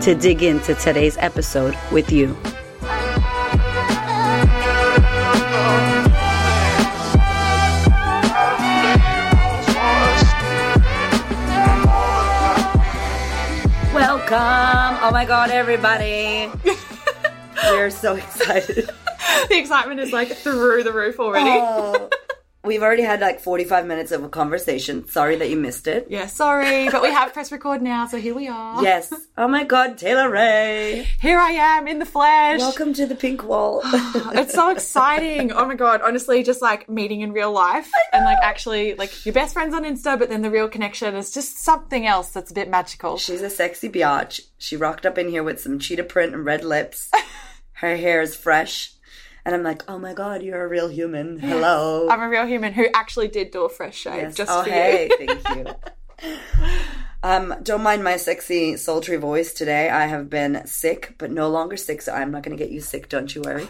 to dig into today's episode with you. Welcome. Oh my God, everybody. We're so excited. the excitement is like through the roof already. Oh, we've already had like 45 minutes of a conversation. Sorry that you missed it. Yeah, sorry, but we have press record now, so here we are. Yes. Oh my God, Taylor Rae. Here I am in the flesh. Welcome to the pink wall. it's so exciting. Oh my god, honestly, just like meeting in real life and like actually like your best friends on Insta, but then the real connection is just something else that's a bit magical. She's a sexy biatch. She rocked up in here with some cheetah print and red lips. Her hair is fresh. And I'm like, oh my God, you're a real human. Hello. I'm a real human who actually did do a fresh shave Yes. just oh, for hey, you. thank you. Um, don't mind my sexy, sultry voice today. I have been sick, but no longer sick, so I'm not going to get you sick. Don't you worry.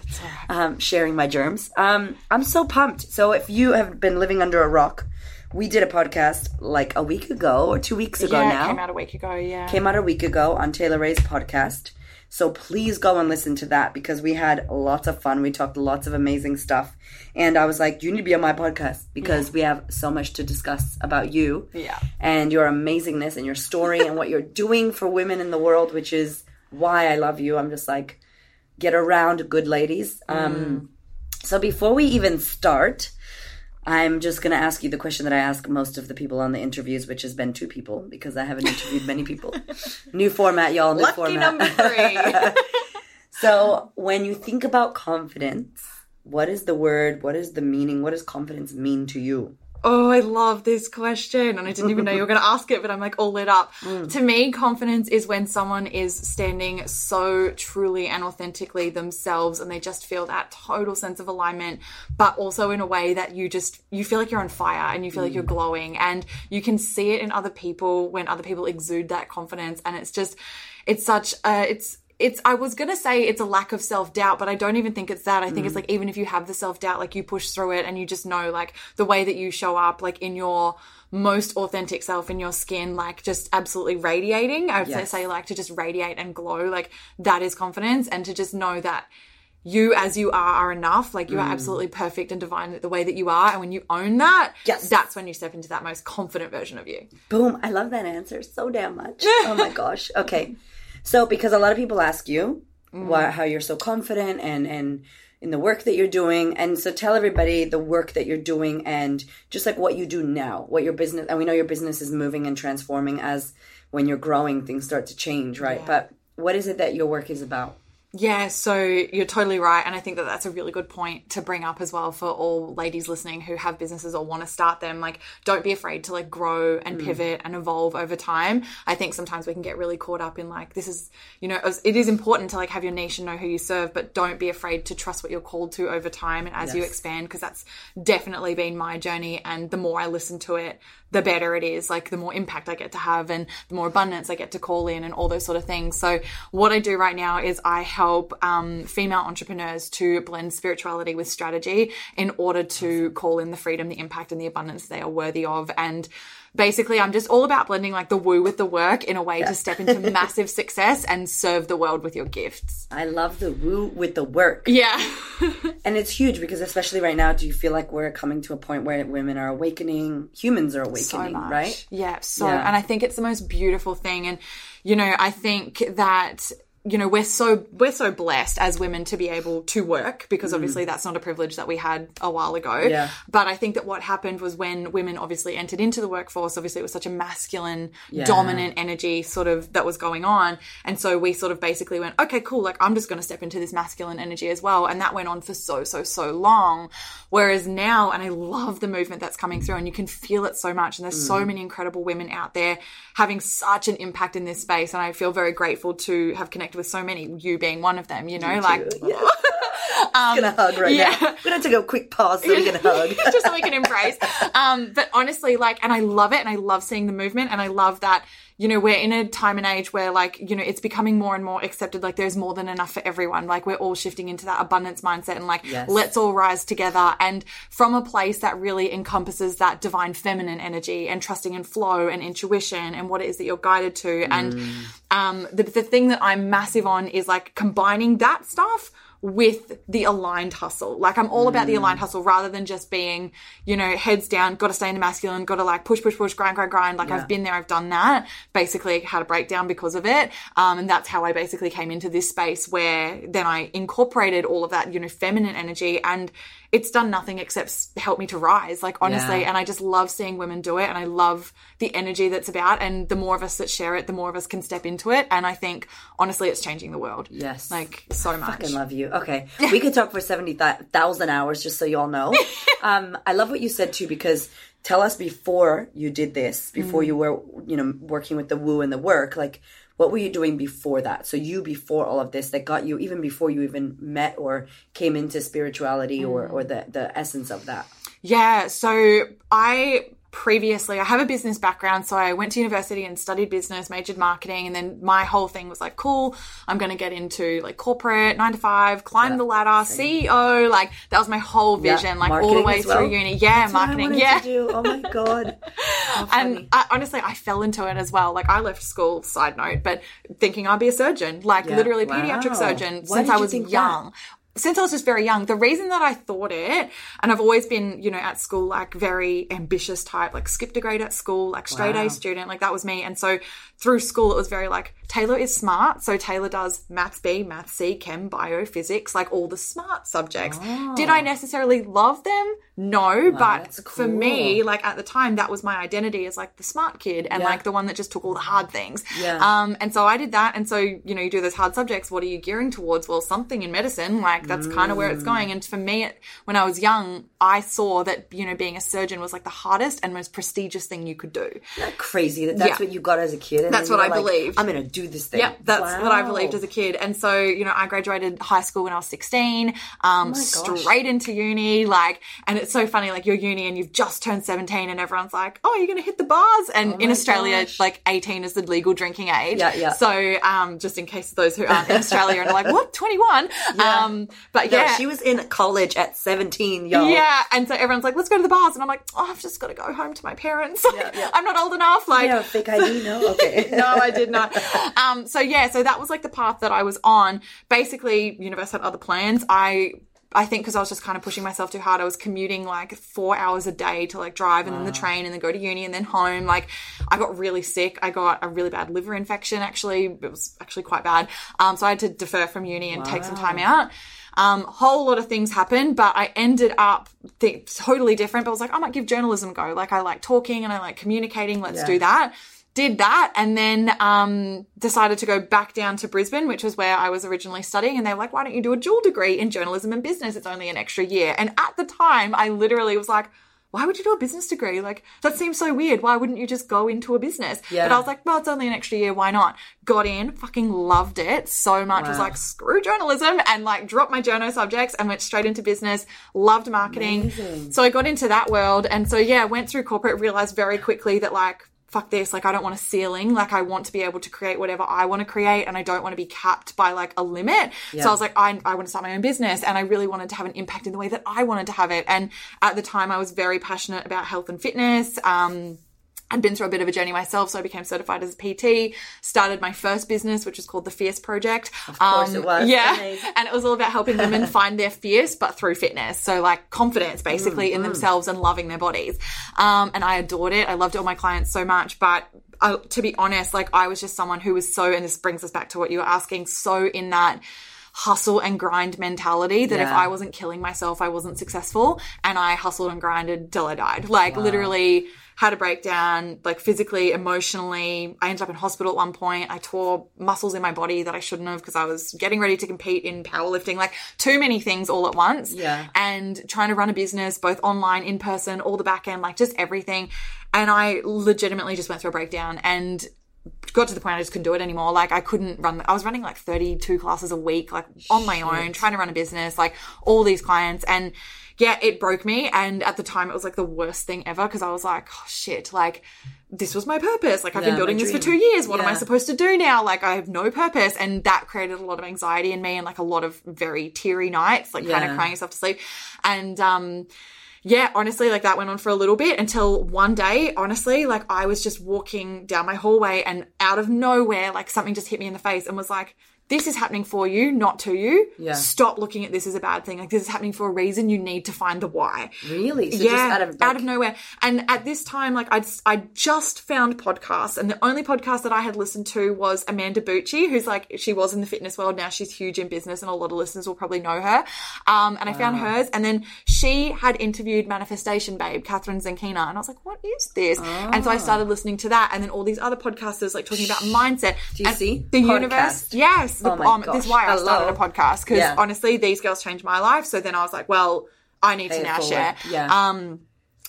Um, sharing my germs. Um, I'm so pumped. So if you have been living under a rock, we did a podcast like a week ago or two weeks ago Yeah, now. came out a week ago, yeah. Came out a week ago on Taylor Rae's podcast. So please go and listen to that because we had lots of fun. We talked lots of amazing stuff. And I was like, you need to be on my podcast because we have so much to discuss about you Yeah. and your amazingness and your story and what you're doing for women in the world, which is why I love you. I'm just like, get around good ladies. Um, so before we even start, I'm just going to ask you the question that I ask most of the people on the interviews, which has been two people because I haven't interviewed many people. new format, y'all. New Lucky format. number three. So when you think about confidence, what is the word? What is the meaning? What does confidence mean to you? Oh, I love this question. And I didn't even know you were going to ask it, but I'm like all lit up. Mm. To me, confidence is when someone is standing so truly and authentically themselves and they just feel that total sense of alignment, but also in a way that you just, you feel like you're on fire and you feel like mm. you're glowing and you can see it in other people when other people exude that confidence. And it's just, it's such a, it's, it's I was gonna say it's a lack of self doubt, but I don't even think it's that. I think it's mm. like even if you have the self doubt, like you push through it and you just know like the way that you show up, like in your most authentic self in your skin, like just absolutely radiating. I would Yes. say like to just radiate and glow, like that is confidence, and to just know that you as you are are enough like you are mm. absolutely perfect and divine the way that you are and when you own that Yes. that's when you step into that most confident version of you Boom. I love that answer so damn much. oh my gosh. Okay. So because a lot of people ask you mm. why, how you're so confident and and in the work that you're doing. And so tell everybody the work that you're doing and just like what you do now what your business and we know your business is moving and transforming as when you're growing things start to change right? But what is it that your work is about Yeah, so you're totally right. And I think that that's a really good point to bring up as well for all ladies listening who have businesses or want to start them. Like, don't be afraid to like grow and mm. pivot and evolve over time. I think sometimes we can get really caught up in like, this is, you know, it is important to like have your niche and know who you serve, but don't be afraid to trust what you're called to over time and as you expand, because that's definitely been my journey. And the more I listen to it, the better it is. Like the more impact I get to have and the more abundance I get to call in and all those sort of things. So what I do right now is I help um, female entrepreneurs to blend spirituality with strategy in order to call in the freedom, the impact, and the abundance they are worthy of. And basically, I'm just all about blending like the woo with the work in a way to step into massive success and serve the world with your gifts. i love the woo with the work Yeah. And it's huge because especially right now, do you feel like we're coming to a point where women are awakening, humans are awakening, right? Yeah, so Yeah. and I think it's the most beautiful thing and you know, I think that you know we're so we're so blessed as women to be able to work because obviously that's not a privilege that we had a while ago Mm. Yeah. but i think that what happened was when women obviously entered into the workforce obviously it was such a masculine Yeah. dominant energy sort of that was going on and so we sort of basically went okay cool like i'm just going to step into this masculine energy as well and that went on for so so so long whereas now and i love the movement that's coming through and you can feel it so much and there's so many incredible women out there having such an impact in this space and i feel very grateful to have connected connect with so many, you being one of them, you know, like. I'm gonna hug right yeah. now. We're gonna take a quick pause so we can hug. just so we can embrace. Um, but honestly, like, and I love it, and I love seeing the movement, and I love that. You know, we're in a time and age where, like, you know, it's becoming more and more accepted. Like, there's more than enough for everyone. Like, we're all shifting into that abundance mindset and, like, Yes. let's all rise together. And from a place that really encompasses that divine feminine energy and trusting in flow and intuition and what it is that you're guided to. And um, the, the thing that I'm massive on is, like, combining that stuff with the aligned hustle. Like I'm all about the aligned hustle rather than just being, you know, heads down, got to stay in the masculine, got to like push, push, push, grind, grind, grind. Like I've been there, I've done that. Basically had a breakdown because of it. Um, and that's how I basically came into this space where then I incorporated all of that, you know, feminine energy and it's done nothing except help me to rise. Like honestly, Yeah. and I just love seeing women do it and I love the energy that's about and the more of us that share it, the more of us can step into it. And I think honestly, it's changing the world. Yes. Like so much. fucking love you. Okay, we could talk for seventy thousand hours, just so y'all know. um, I love what you said too, because tell us before you did this, before Mm. you were, you know, working with the woo and the work, like. What were you doing before that? So you before all of this that got you even before you even met or came into spirituality or Mm. or the the essence of that. Yeah, so I previously I have a business background, so I went to university and studied business, majored marketing, and then my whole thing was like, cool, I'm gonna get into like corporate, nine to five, climb the ladder, CEO, like that was my whole vision, like all the way as well? through uni. Yeah, That's what I marketing, yeah. to do. Oh my god. And I, honestly, I fell into it as well. Like I left school, side note, but thinking I'd be a surgeon, like Yeah. literally Wow. pediatric surgeon Why since did I you was think that? Since I was just very young, the reason that I thought it, and I've always been, you know, at school, like very ambitious type, like skipped a grade at school, like straight Wow. A student, like that was me. And so through school, it was very like, Taylor is smart. So Taylor does maths B, maths C, chem, bio, physics, like all the smart subjects. Did I necessarily love them? No, but Oh. that's for me, like at the time, that was my identity as like the smart kid and Yeah. like the one that just took all the hard things. Yeah. Um, and so I did that. And so, you know, you do those hard subjects. What are you gearing towards? Well, something in medicine, like that's kind of where it's Mm. going. And for me, it, when I was young, I saw that, you know, being a surgeon was like the hardest and most prestigious thing you could do. That crazy that that's Yeah. what you got as a kid. And That's what I like, believed. I'm gonna do this thing. Yeah, that's what I believed as a kid. And so, you know, I graduated high school when I was 16, um, gosh. straight into uni. Like, and it's so funny, like you're uni and you've just turned 17 and everyone's like, oh, you're going to hit the bars. And in Australia, gosh. like 18 is the legal drinking age. Yeah, yeah. So, um, just in case those who aren't in Australia and are like, what, 21? Um, but No, yeah. she was in college at 17, y'all. yeah, and so everyone's like, "Let's go to the bars," and I'm like, "Oh, I've just got to go home to my parents. Yeah, yeah. I'm not old enough." Like, Yeah, fake ID, no? Okay. no, I did not. Um, so yeah, so that was like the path that I was on. Basically, universe had other plans. I I think because I was just kind of pushing myself too hard, I was commuting like four hours a day to like drive and then the train and then go to uni and then home. Like I got really sick. I got a really bad liver infection. Actually, it was actually quite bad. Um, so I had to defer from uni and take some time out. Um, whole lot of things happened, but I ended up th- totally different. But I was like, I might give journalism a go. Like I like talking and I like communicating. Let's Yeah. do that did that and then um, decided to go back down to Brisbane, which was where I was originally studying. And they were like, why don't you do a dual degree in journalism and business? It's only an extra year. And at the time, I literally was like, why would you do a business degree? Like, that seems so weird. Why wouldn't you just go into a business? Yeah. But I was like, well, it's only an extra year. Why not? Got in, fucking loved it so much. Was like, screw journalism and like dropped my journo subjects and went straight into business. Loved marketing. Amazing. So I got into that world. And so, yeah, went through corporate, realized very quickly that like, fuck this, like I don't want a ceiling. Like I want to be able to create whatever I want to create and I don't want to be capped by like a limit. So I was like, I, I want to start my own business and I really wanted to have an impact in the way that I wanted to have it. And at the time I was very passionate about health and fitness. Um, I'd been through a bit of a journey myself, so I became certified as a PT. Started my first business, which was called the Fierce Project. Of course it was. Yeah, Amazing. and it was all about helping women find their fierce, but through fitness. So like confidence, basically, Mm, in themselves and loving their bodies. Um, and I adored it. I loved all my clients so much, but. Uh, to be honest, like I was just someone who was so, and this brings us back to what you were asking, so in that hustle and grind mentality that if I wasn't killing myself, I wasn't successful. And I hustled and grinded till I died. Like literally had a breakdown, like physically, emotionally. I ended up in hospital at one point. I tore muscles in my body that I shouldn't have because I was getting ready to compete in powerlifting, like too many things all at once. Yeah. And trying to run a business, both online, in person, all the back end, like just everything. And I legitimately just went through a breakdown and got to the point I just couldn't do it anymore. Like I couldn't run. I was running like 32 classes a week, like on my own, trying to run a business, like all these clients and yeah, it broke me. And at the time, it was like the worst thing ever because I was like, oh shit, like this was my purpose. Like I've Yeah, been building this for two years. What am I supposed to do now? Like I have no purpose. And that created a lot of anxiety in me and like a lot of very teary nights, like kind of crying yourself to sleep. And, um, yeah, honestly, like that went on for a little bit until one day, honestly, like I was just walking down my hallway and out of nowhere, like something just hit me in the face and was like, this is happening for you, not to you. Yeah. Stop looking at this as a bad thing. Like this is happening for a reason. You need to find the why Really? So yeah, just out of, like, nowhere. And at this time, like I'd I just found podcasts, and the only podcast that I had listened to was Amanda Bucci, who's like she was in the fitness world now. She's huge in business, and a lot of listeners will probably know her. Um, and I found hers, and then she had interviewed Manifestation Babe, Kathrin Zenkina, and I was like, what is this? And so I started listening to that, and then all these other podcasters like talking about mindset. Do you see? the Podcast. universe? Yes, the, Oh my um, this is why I started a podcast because Yeah. honestly, these girls changed my life. So then I was like, well. I need Pay to now forward. share. Yeah. Um,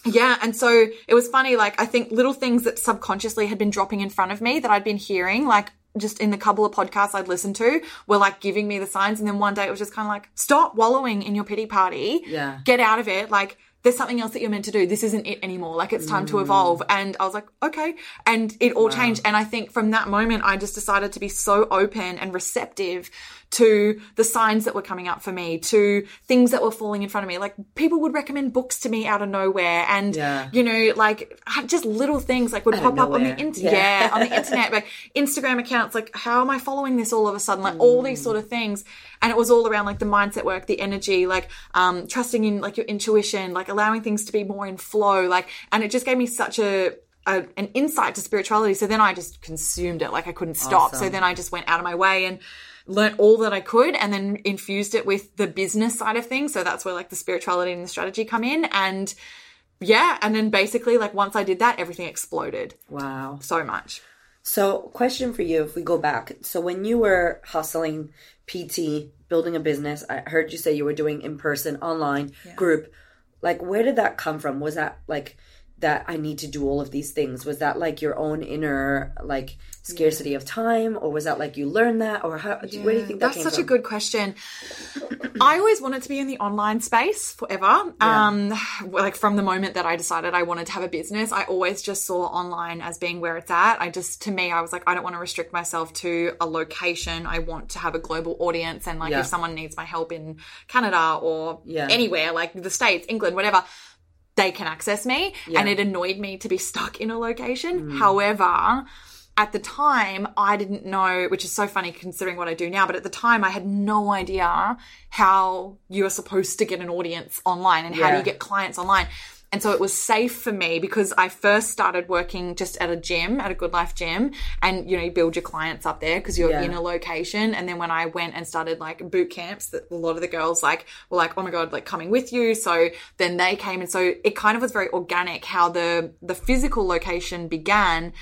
yeah, and so it was funny. Like I think little things that subconsciously had been dropping in front of me that I'd been hearing, like just in the couple of podcasts I'd listened to, were like giving me the signs. And then one day it was just kind of like, stop wallowing in your pity party. Yeah. Get out of it. Like there's something else that you're meant to do. This isn't it anymore. Like it's time Mm. to evolve. And I was like, okay. And it all changed. And I think from that moment, I just decided to be so open and receptive to the signs that were coming up for me, to things that were falling in front of me. Like people would recommend books to me out of nowhere. And, Yeah. you know, like just little things like would Out pop up on the internet. Yeah. Yeah, on the internet, like Instagram accounts, like how am I following this all of a sudden? Like all these sort of things. And it was all around like the mindset work, the energy, like um trusting in like your intuition, like allowing things to be more in flow. Like and it just gave me such a a, an insight to spirituality. So then I just consumed it. Like I couldn't stop. So then I just went out of my way and learnt all that I could and then infused it with the business side of things. So that's where like the spirituality and the strategy come in. And yeah. And then basically like once I did that, everything exploded Wow. so much. So, question for you if we go back. So, when you were hustling PT, building a business, I heard you say you were doing in person, online, group. Like, where did that come from? Was that like that I need to do all of these things? Was that like your own inner like scarcity of time, or was that like you learned that, or how? Where do you think that That's such from? a good question. I always wanted to be in the online space forever. Um, like from the moment that I decided I wanted to have a business, I always just saw online as being where it's at. I just, to me, I was like, I don't want to restrict myself to a location. I want to have a global audience. And like, Yeah. if someone needs my help in Canada or Yeah. anywhere, like the States, England, whatever, they can access me. And it annoyed me to be stuck in a location. Hmm. However, at the time, I didn't know, which is so funny considering what I do now, but at the time, I had no idea how you're supposed to get an audience online and how do you get clients online. And so it was safe for me because I first started working just at a gym, at a Good Life gym, and you know, you build your clients up there because you're Yeah. in a location. And then when I went and started like boot camps, that a lot of the girls like were like, "Oh my god, like coming with you." So then they came, and so it kind of was very organic how the the physical location began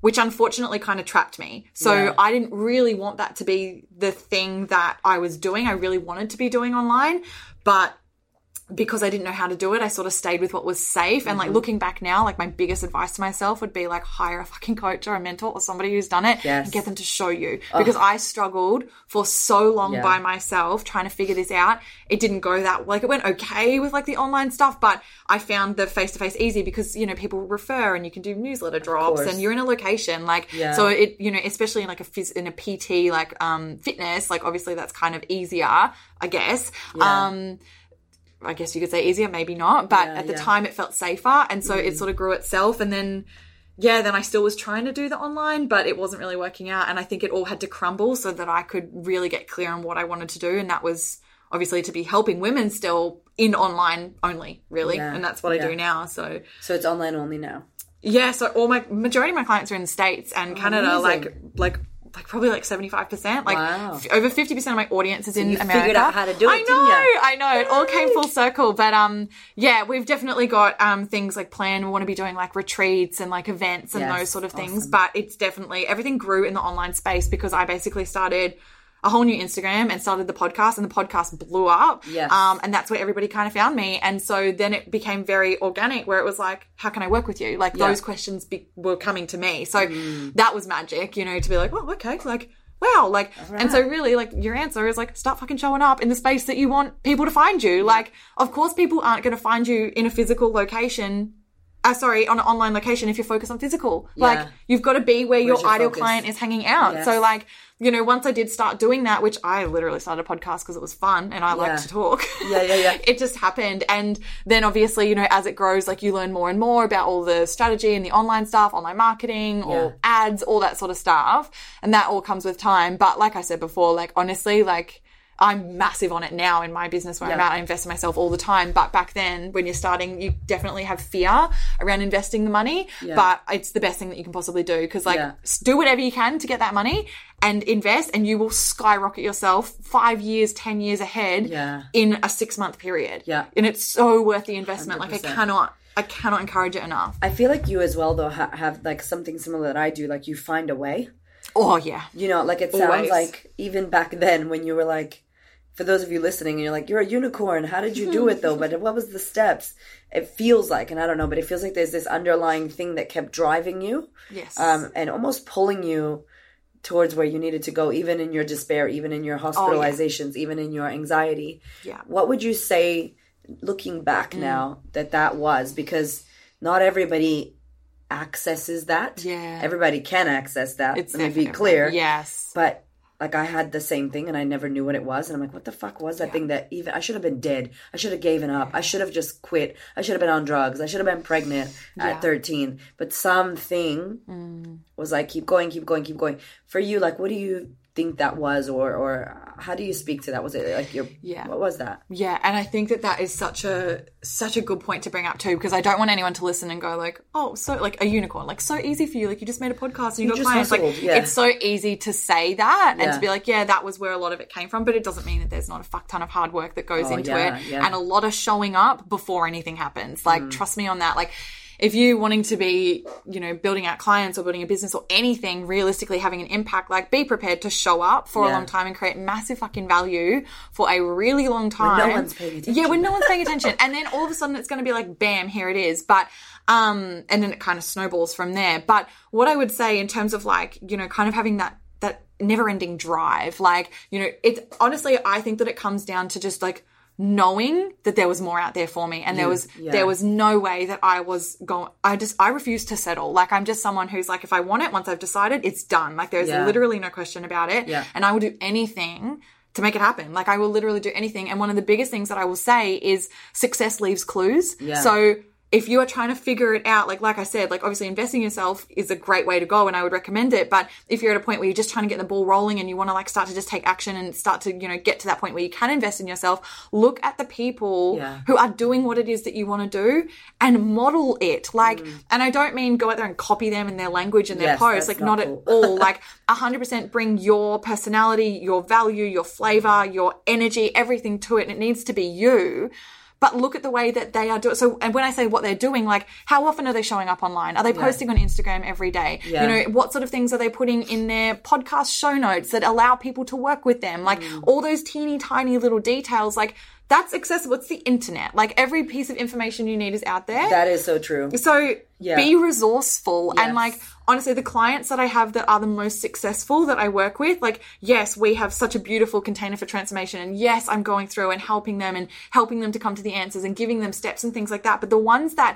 which unfortunately kind of trapped me. So Yeah. I didn't really want that to be the thing that I was doing. I really wanted to be doing online, but because I didn't know how to do it, I sort of stayed with what was safe. And like Mm-hmm. looking back now, like my biggest advice to myself would be like hire a fucking coach or a mentor or somebody who's done it Yes. and get them to show you. Because I struggled for so long Yeah. by myself trying to figure this out. It didn't go that like it went okay with like the online stuff, but I found the face to face easy because you know people refer and you can do newsletter drops and you're in a location like Yeah. so it you know especially in like a phys- in a PT like um fitness like obviously that's kind of easier I guess Yeah. um I guess you could say easier, maybe not. But Yeah, at the yeah. Mm. time, it felt safer, and so it sort of grew itself. And then, yeah, then I still was trying to do the online, but it wasn't really working out. And I think it all had to crumble so that I could really get clear on what I wanted to do, and that was obviously to be helping women still in online only, really. Yeah, And that's what I do now. So So it's online only now. yeah, so all my majority of my clients are in the states and Canada, amazing. like like. Like probably like seventy five percent, like Wow. f- over fifty percent of my audience is in you America. figured out how to do it, I know. I know. It all came full circle. But um, yeah, we've definitely got um things like planned. We want to be doing like retreats and like events and Yes, those sort of things. awesome. But it's definitely everything grew in the online space because I basically started. A whole new Instagram and started the podcast and the podcast blew up. Yes. Um, and that's where everybody kind of found me. And so then it became very organic where it was like, how can I work with you? Like those questions be- were coming to me. So Mm. that was magic, you know, to be like, well, okay. Like, wow. Like, and so really like your answer is like, start fucking showing up in the space that you want people to find you. Like, of course people aren't going to find you in a physical location uh, sorry, on an online location if you're focused on physical. Like you've got to be where your your ideal focus? client is hanging out. Yes. So like, you know, once I did start doing that, which I literally started a podcast because it was fun and I Yeah. like to talk. Yeah, yeah, yeah. it just happened. And then obviously, you know, as it grows, like you learn more and more about all the strategy and the online stuff, online marketing or ads, all that sort of stuff. And that all comes with time. But like I said before, like honestly, like I'm massive on it now in my business where I'm Yeah. at. I invest in myself all the time. But back then, when you're starting, you definitely have fear around investing the money. But it's the best thing that you can possibly do because, like, Yeah. do whatever you can to get that money and invest, and you will skyrocket yourself five years, 10 years ahead Yeah. in a six month period. Yeah. And it's so worth the investment. Like, I cannot, I cannot encourage it enough. I feel like you as well though ha- have like something similar that I do. Like you find a way. Oh, yeah. You know, like it sounds Always. like even back then when you were like, for those of you listening, and you're like, you're a unicorn. How did you do it though? But what was the steps? It feels like, and I don't know, but it feels like there's this underlying thing that kept driving you, Yes. um, and almost pulling you towards where you needed to go, even in your despair, even in your hospitalizations, even in your anxiety. Yeah. What would you say, looking back now, that that was? Because not everybody accesses that. Yeah. Everybody can access that. it's Let me be clear. Yes. But like I had the same thing and I never knew what it was and I'm like, what the fuck was that thing that even I should have been dead. I should have given up. I should have just quit. I should have been on drugs. I should have been pregnant Yeah. at 13. But something mm. was like keep going, keep going, keep going. For you, like what do you think that was or or how do you speak to that? Was it like your Yeah. what was that? Yeah, and I think that that is such a such a good point to bring up too, because I don't want anyone to listen and go like, "Oh, so like a unicorn, like so easy for you, like you just made a podcast and you, got just clients." Like yeah. it's so easy to say that and Yeah. to be like, "Yeah, that was where a lot of it came from," but it doesn't mean that there's not a fuck ton of hard work that goes Oh, into yeah, it and a lot of showing up before anything happens. Like, Mm. trust me on that. Like. If you wanting to be, you know, building out clients or building a business or anything, realistically having an impact, like be prepared to show up for a long time and create massive fucking value for a really long time. no one's paying attention. Yeah, when no one's paying attention. And then all of a sudden it's going to be like, bam, here it is. But, um, and then it kind of snowballs from there. But what I would say in terms of like, you know, kind of having that, that never ending drive, like, you know, it's honestly, I think that it comes down to just like, knowing that there was more out there for me and there was yeah. there was no way that I was going I just I refuse to settle like I'm just someone who's like if I want it once I've decided it's done like there's Yeah. literally no question about it Yeah. and I will do anything to make it happen. Like I will literally do anything. And one of the biggest things that I will say is success leaves clues. Yeah. So if you are trying to figure it out, like like I said, like obviously investing in yourself is a great way to go and I would recommend it. But if you're at a point where you're just trying to get the ball rolling and you want to like start to just take action and start to, you know, get to that point where you can invest in yourself, look at the people Yeah. who are doing what it is that you want to do and model it. Like mm. and I don't mean go out there and copy them in their language and their Yes, posts. Like not not, cool. at all. Like 100% bring your personality, your value, your flavor, your energy, everything to it. And it needs to be you. But look at the way that they are doing. So, and when I say what they're doing, like how often are they showing up online? Are they posting on Instagram every day? Yeah. You know, what sort of things are they putting in their podcast show notes that allow people to work with them? Like Mm. all those teeny tiny little details, like that's accessible. It's the internet. Like every piece of information you need is out there. That is so true. So Yeah. be resourceful Yes. and like honestly the clients that I have that are the most successful that I work with like yes we have such a beautiful container for transformation and yes I'm going through and helping them and helping them to come to the answers and giving them steps and things like that but the ones that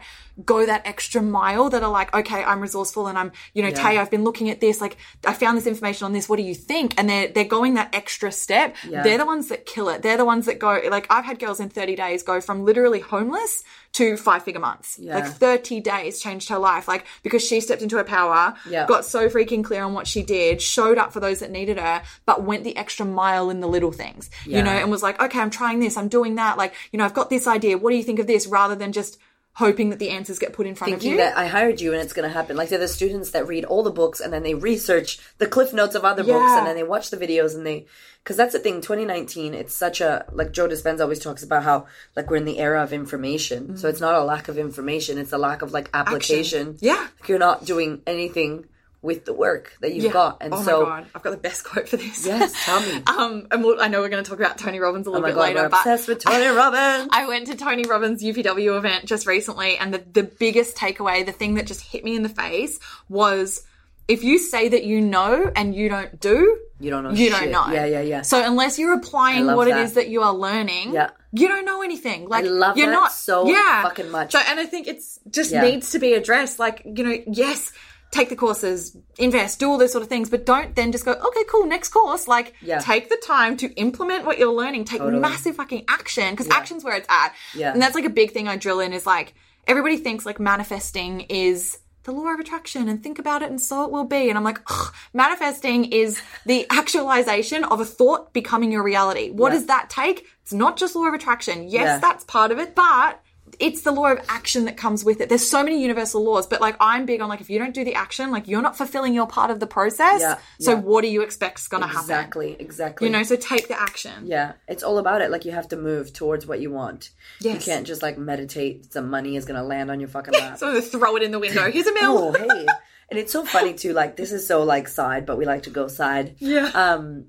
go that extra mile that are like okay I'm resourceful and I'm you know Tay I've been looking at this like I found this information on this what do you think and they're they're going that extra step Yeah. they're the ones that kill it they're the ones that go like I've had girls in 30 days go from literally homeless to five figure months Yeah. like 30 days changed her life like because she stepped into her power Yeah. got so freaking clear on what she did showed up for those that needed her but went the extra mile in the little things Yeah. you know and was like okay i'm trying this i'm doing that like you know i've got this idea what do you think of this rather than just hoping that the answers get put in front thinking of you Thinking that I hired you and it's going to happen. Like they're the students that read all the books and then they research the cliff notes of other books and then they watch the videos and they because that's the thing. 2019, it's such a like Joe Dispenza always talks about how like we're in the era of information. So mm. it's not a lack of information; it's a lack of like application. Yeah. Like, you're not doing anything with the work that you've Yeah. got. And oh so, my god, I've got the best quote for this. yes, tell me. um, and we'll, I know we're going to talk about Tony Robbins a Oh little my bit god, later, we're but obsessed with Tony Robbins. I went to Tony Robbins' UPW event just recently, and the, the biggest takeaway, the thing that just hit me in the face, was if you say that you know and you don't do, You don't know. you shit. don't know. Yeah, yeah, yeah. So unless you're applying what it that. is that you are learning, Yeah. you don't know anything. Like love you're not so yeah. fucking much. So and I think it's just Yeah. needs to be addressed. Like you know, yes. Take the courses, invest, do all those sort of things, but don't then just go, okay, cool, next course. Like, Yeah. take the time to implement what you're learning, take Totally. massive fucking action, because action's where it's at. Yeah. And that's like a big thing I drill in is like, everybody thinks like manifesting is the law of attraction and think about it and so it will be. And I'm like, ugh, manifesting is the actualization of a thought becoming your reality. What Yeah. does that take? It's not just law of attraction. Yes, Yeah. that's part of it, but it's the law of action that comes with it. There's so many universal laws, but like I'm big on like if you don't do the action, like you're not fulfilling your part of the process. Yeah, So yeah. what do you expect is going to happen? Exactly, exactly. You know, so take the action. Yeah, it's all about it. Like you have to move towards what you want. You can't just like meditate. Some money is gonna land on your fucking lap. So throw it in the window. Here's a mill. oh, hey. And it's so funny too. Like this is so like side, but we like to go side. Yeah. Um,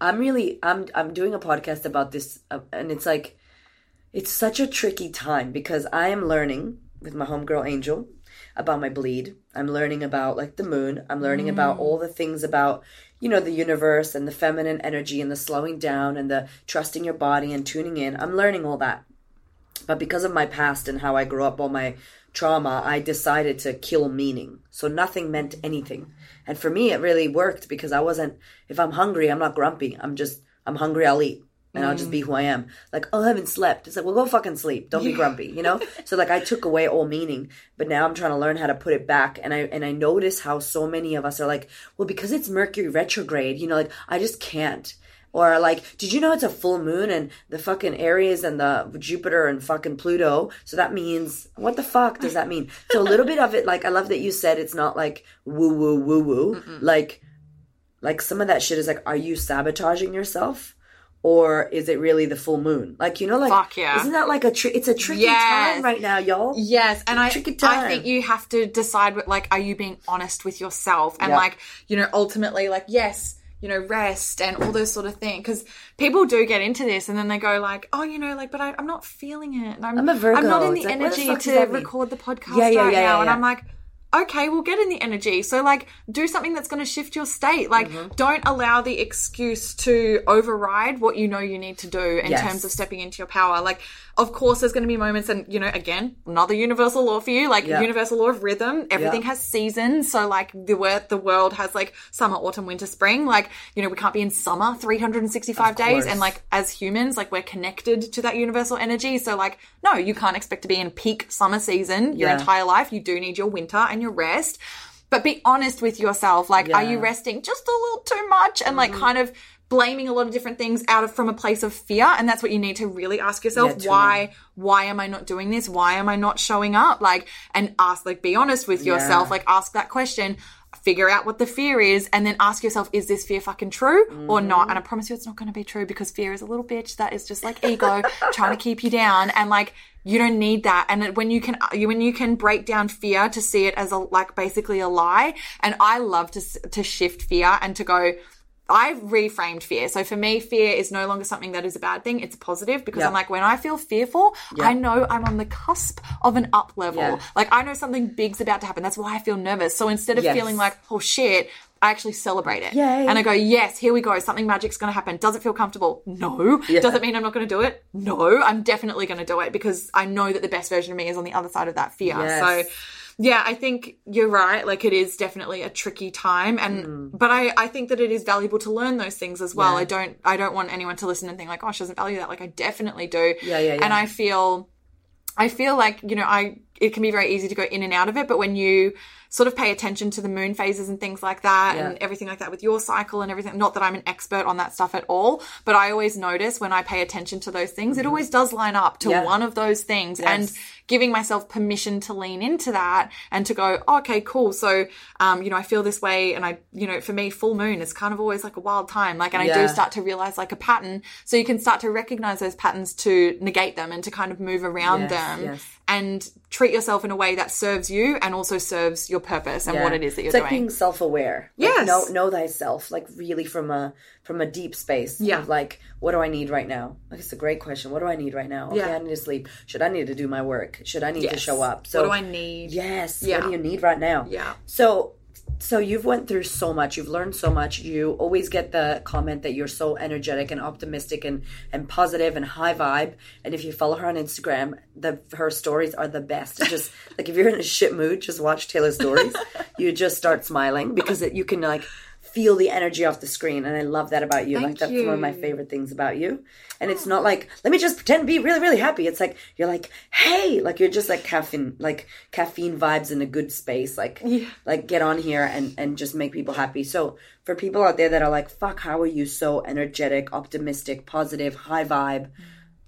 I'm really I'm I'm doing a podcast about this, uh, and it's like it's such a tricky time because I am learning with my homegirl Angel about my bleed. I'm learning about like the moon. I'm learning about mm. all the things about you know the universe and the feminine energy and the slowing down and the trusting your body and tuning in. I'm learning all that. But because of my past and how I grew up, all my trauma, I decided to kill meaning. So nothing meant anything. And for me, it really worked because I wasn't, if I'm hungry, I'm not grumpy. I'm just, I'm hungry, I'll eat. And I'll just be mm. who I am. Like, oh, I haven't slept. It's like, well, go fucking sleep. Don't be grumpy, you know? so like I took away all meaning, but now I'm trying to learn how to put it back. And I and I notice how so many of us are like, well, because it's Mercury retrograde, you know, like I just can't. Or like, did you know it's a full moon and the fucking Aries and the Jupiter and fucking Pluto? So that means what the fuck does that mean? So a little bit of it, like I love that you said it's not like woo woo woo woo. Like, like some of that shit is like, are you sabotaging yourself? Or is it really the full moon? Like you know, like Fuck yeah. isn't that like a tri- it's a tricky Yes. time right now, y'all. Yes, and I tricky I think you have to decide what like are you being honest with yourself and Yeah. like you know ultimately like yes you know rest and all those sort of things because people do get into this and then they go like oh you know like but I, I'm not feeling it and I'm, I'm a Virgo. I'm not in It's the like, the energy to record the podcast Yeah, yeah, right yeah, now yeah, and. I'm like okay we'll get in the energy so like do something that's going to shift your state like Mm-hmm. don't allow the excuse to override what you know you need to do in Yes. terms of stepping into your power like of course there's going to be moments and you know again another universal law for you like Yeah. universal law of rhythm everything Yeah. has seasons so like the wor- the world has like summer autumn winter spring like you know we can't be in summer 365 days and like as humans like we're connected to that universal energy so like no you can't expect to be in peak summer season your Yeah. entire life you do need your winter and your rest. But be honest with yourself like are you resting just a little too much and like kind of blaming a lot of different things out of from a place of fear? And that's what you need to really ask yourself. Yeah, why why am i not doing this? Why am i not showing up? Like and ask like be honest with yourself. Yeah. like ask that question figure out what the fear is and then ask yourself is this fear fucking true or Mm-hmm. not and i promise you it's not going to be true because fear is a little bitch that is just like ego trying to keep you down. And like you don't need that and when you can uh, when you can break down fear to see it as a like basically a lie and i love to to shift fear and to go I've reframed fear. So for me, fear is no longer something that is a bad thing. It's a positive because Yeah. I'm like, when I feel fearful, I know I'm on the cusp of an up level. Yeah. Like I know something big's about to happen. That's why I feel nervous. So instead of Yes. feeling like, oh shit, I actually celebrate it. Yay. And I go, yes, here we go. Something magic's going to happen. Does it feel comfortable? No. Does it mean I'm not going to do it? No. I'm definitely going to do it because I know that the best version of me is on the other side of that fear. Yes. So yeah, I think you're right. Like it is definitely a tricky time, and but I I think that it is valuable to learn those things as well. Mm. Yeah. I don't I don't want anyone to listen and think like, oh, she doesn't value that. Like I definitely do. Yeah, yeah, yeah. And I feel I feel like, you know, I it can be very easy to go in and out of it, but when you sort of pay attention to the moon phases and things like that Yeah. and everything like that with your cycle and everything, not that I'm an expert on that stuff at all, but I always notice when I pay attention to those things, it always does line up to Mm-hmm. Yeah. one of those things and Yes. Giving myself permission to lean into that and to go, oh, okay, cool. So, um, you know, I feel this way. And I, you know, for me, full moon is kind of always like a wild time. Like, and I do start to realize like a pattern. So you can start to recognize those patterns to negate them and to kind of move around Yes, them yes. and treat yourself in a way that serves you and also serves your purpose and Yeah. what it is that you're it's like doing. being self-aware. Like, know know thyself, like really from a from a deep space. Yeah. Like, what do I need right now? Like it's a great question. What do I need right now? Okay, Yeah. I need to sleep. Should I need to do my work? Should I need to show up? So what do I need? Yes. Yeah. What do you need right now? Yeah. So so you've went through so much. You've learned so much. You always get the comment that you're so energetic and optimistic and and positive and high vibe. And if you follow her on Instagram, the her stories are the best. It's just like if you're in a shit mood, just watch Taylor's stories. you just start smiling because it, you can like feel the energy off the screen and I love that about you. like Thank that's one of my favorite things about you. And it's not like let me just pretend to be really really happy. It's like you're like, "Hey, like you're just like caffeine like caffeine vibes in a good space. Like like get on here and and just make people happy." So, for people out there that are like, "Fuck, how are you so energetic, optimistic, positive, high vibe?"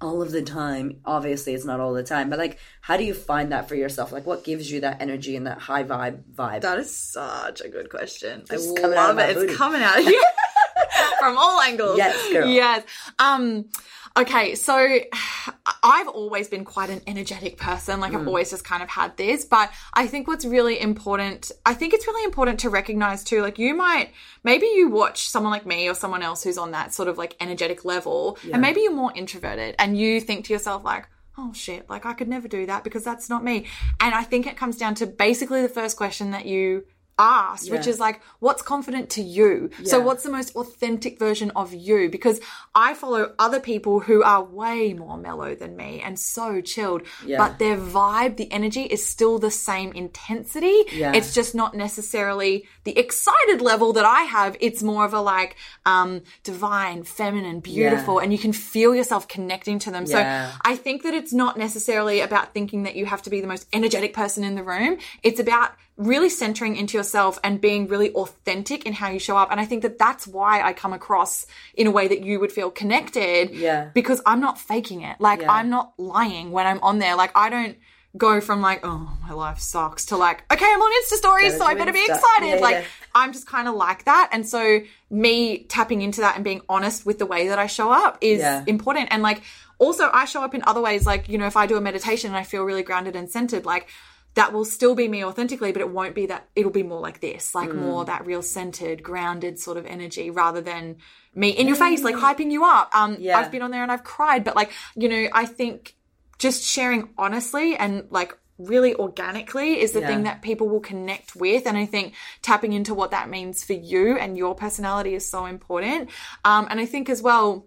All of the time. Obviously, it's not all the time, but like, how do you find that for yourself? Like, what gives you that energy and that high vibe vibe? That is such a good question. I It's coming out of love it. booty. It's coming out of you from all angles. Yes, girl. Yes. Um, okay, so I've always been quite an energetic person. Like Mm. I've always just kind of had this, but I think what's really important, I think it's really important to recognize too, like you might, maybe you watch someone like me or someone else who's on that sort of like energetic level, and maybe you're more introverted and you think to yourself like, oh shit, like I could never do that because that's not me. And I think it comes down to basically the first question that you asked, which is like, what's confident to you? So, what's the most authentic version of you? Because I follow other people who are way more mellow than me and so chilled, Yeah. but their vibe, the energy is still the same intensity. Yeah. It's just not necessarily the excited level that I have. It's more of a like, um, divine, feminine, beautiful, and you can feel yourself connecting to them. Yeah. So, I think that it's not necessarily about thinking that you have to be the most energetic person in the room. It's about really centering into yourself and being really authentic in how you show up. And I think that that's why I come across in a way that you would feel connected. Yeah. Because I'm not faking it. Like, Yeah. I'm not lying when I'm on there. Like, I don't go from like, oh, my life sucks to like, okay, I'm on Insta stories, so I better be excited. Yeah, like, yeah. I'm just kind of like that. And so, me tapping into that and being honest with the way that I show up is Yeah. important. And like, also, I show up in other ways. Like, you know, if I do a meditation and I feel really grounded and centered, like, that will still be me authentically, but it won't be that. It'll be more like this, like more that real centered, grounded sort of energy rather than me in your face, like hyping you up. Um, Yeah. I've been on there and I've cried, but like, you know, I think just sharing honestly and like really organically is the Yeah. thing that people will connect with. And I think tapping into what that means for you and your personality is so important. Um, and I think as well,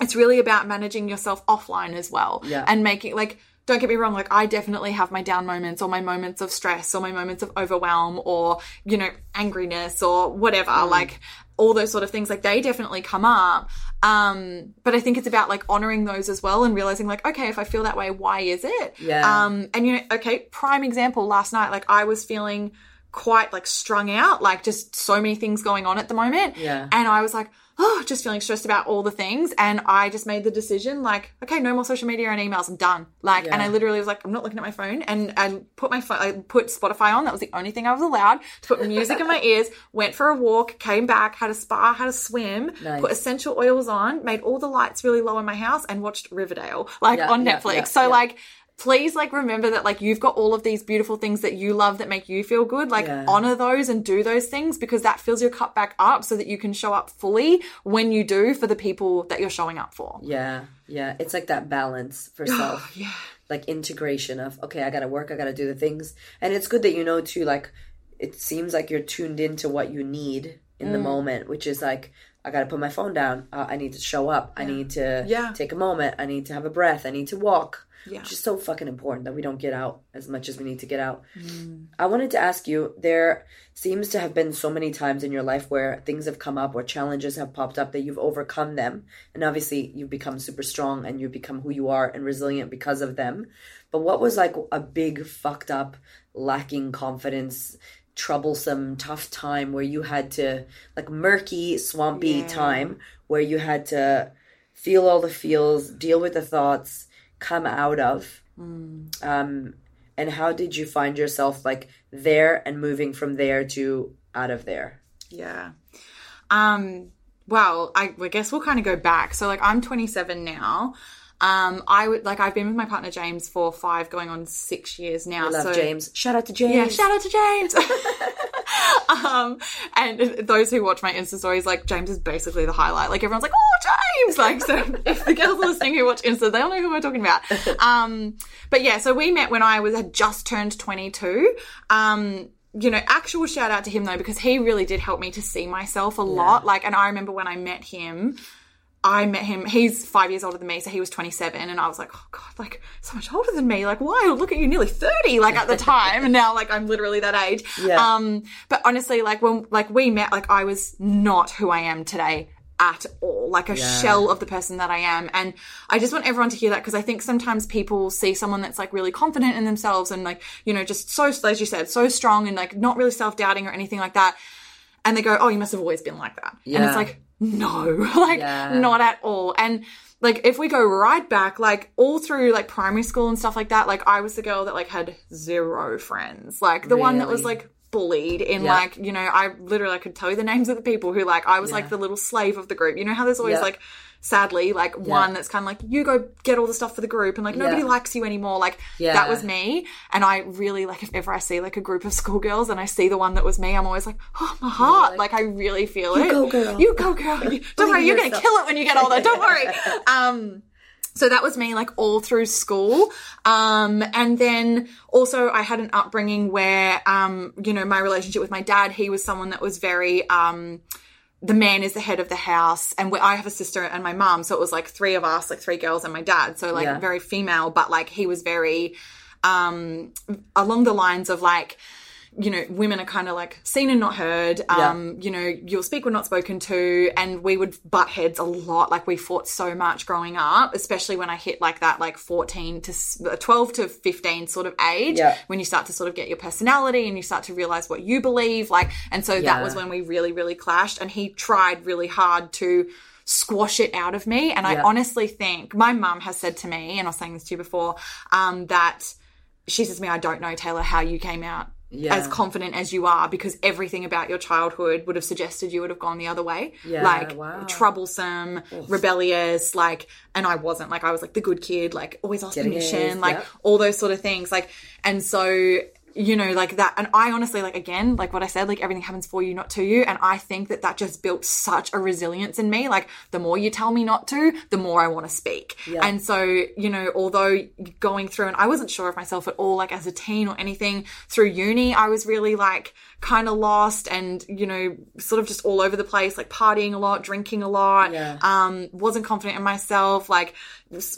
it's really about managing yourself offline as well Yeah. and making like don't get me wrong like i definitely have my down moments or my moments of stress or my moments of overwhelm or you know angriness or whatever Mm. like all those sort of things like they definitely come up um but i think it's about like honoring those as well and realizing like okay if i feel that way why is it Yeah. um and you know okay prime example last night like i was feeling quite like strung out like just so many things going on at the moment Yeah. and I was like, oh, just feeling stressed about all the things. And I just made the decision, like, okay, no more social media and emails. I'm done. Like, and I literally was like, I'm not looking at my phone. And and put my phone, I put Spotify on. That was the only thing I was allowed to put music in my ears. Went for a walk, came back, had a spa, had a swim, Nice. put essential oils on, made all the lights really low in my house, and watched Riverdale, like Yeah, on yeah, Netflix. yeah, so yeah. like. Please, like, remember that, like, you've got all of these beautiful things that you love that make you feel good. Like, Yeah. honor those and do those things because that fills your cup back up so that you can show up fully when you do for the people that you're showing up for. Yeah, yeah. It's like that balance for self. yeah. Like integration of okay, I gotta work, I gotta do the things. And it's good that you know too, like it seems like you're tuned into what you need in Mm. the moment, which is like I gotta put my phone down. Uh, I need to show up. I need to Yeah. take a moment. I need to have a breath. I need to walk. Yeah. Which is so fucking important that we don't get out as much as we need to get out. Mm. I wanted to ask you there seems to have been so many times in your life where things have come up or challenges have popped up that you've overcome them. And obviously, you've become super strong and you've become who you are and resilient because of them. But what was like a big, fucked up, lacking confidence, troublesome, tough time where you had to, like, murky, swampy Yeah. time where you had to feel all the feels, deal with the thoughts, come out of? um, and how did you find yourself like there and moving from there to out of there Yeah. Um, well, I, I guess we'll kind of go back. So, like, I'm 27 now. Um, I would like I've been with my partner James for five, going on six years now. Love so James. Shout out to James. yeah, shout out to James. um, and those who watch my Insta stories, like James is basically the highlight. Like everyone's like, "Oh, James!" Like so, if the girls are listening who watch Insta, they'll know who we're talking about. Um, but yeah, so we met when I was had just turned twenty two. Um, you know, actual shout out to him though, because he really did help me to see myself a lot. Like, and I remember when I met him, I met him, he's five years older than me, so he was 27, and I was like, oh God, like, so much older than me. Like, why? Look at you, nearly 30, like, at the time. and now, like, I'm literally that age. Yeah. Um, but honestly, like, when, like, we met, like, I was not who I am today at all, like a shell of the person that I am. And I just want everyone to hear that because I think sometimes people see someone that's like really confident in themselves and like, you know, just so, as you said, so strong and like not really self doubting or anything like that. And they go, oh, you must have always been like that. And it's like, no, like Yeah. not at all. And like if we go right back, like all through like primary school and stuff like that, like I was the girl that like had zero friends. Like the one that was like bullied in Yeah. like, you know, I literally I could tell you the names of the people who like I was like the little slave of the group. You know how there's always Yeah. like sadly like one that's kind of like you go get all the stuff for the group and like nobody Yeah. likes you anymore like Yeah. that was me and i really like if ever i see like a group of schoolgirls and i see the one that was me i'm always like oh my heart like, i really feel it You go, girl. you go girl don't worry you're gonna kill it when you get older don't worry um so that was me like all through school um and then also i had an upbringing where um you know my relationship with my dad he was someone that was very um the man is the head of the house and we, i have a sister and my mom. so it was like three of us like three girls and my dad so like Yeah. very female but like he was very um along the lines of like you know women are kind of like seen and not heard um you know you'll speak when not spoken to and we would butt heads a lot like we fought so much growing up especially when i hit like that like 14 to 12 to 15 sort of age Yeah. when you start to sort of get your personality and you start to realize what you believe like and so that was when we really really clashed and he tried really hard to squash it out of me and i honestly think my mum has said to me and i was saying this to you before um that she says to me i don't know taylor how you came out Yeah. as confident as you are because everything about your childhood would have suggested you would have gone the other way Yeah, like wow. troublesome rebellious like and i wasn't like i was like the good kid like always ask permission like yep. all those sort of things like and so you know like that and i honestly like again like what i said like everything happens for you not to you and i think that that just built such a resilience in me like the more you tell me not to the more i want to speak Yeah. and so you know although going through and i wasn't sure of myself at all like as a teen or anything through uni i was really like kind of lost and you know sort of just all over the place like partying a lot drinking a lot Yeah. um wasn't confident in myself like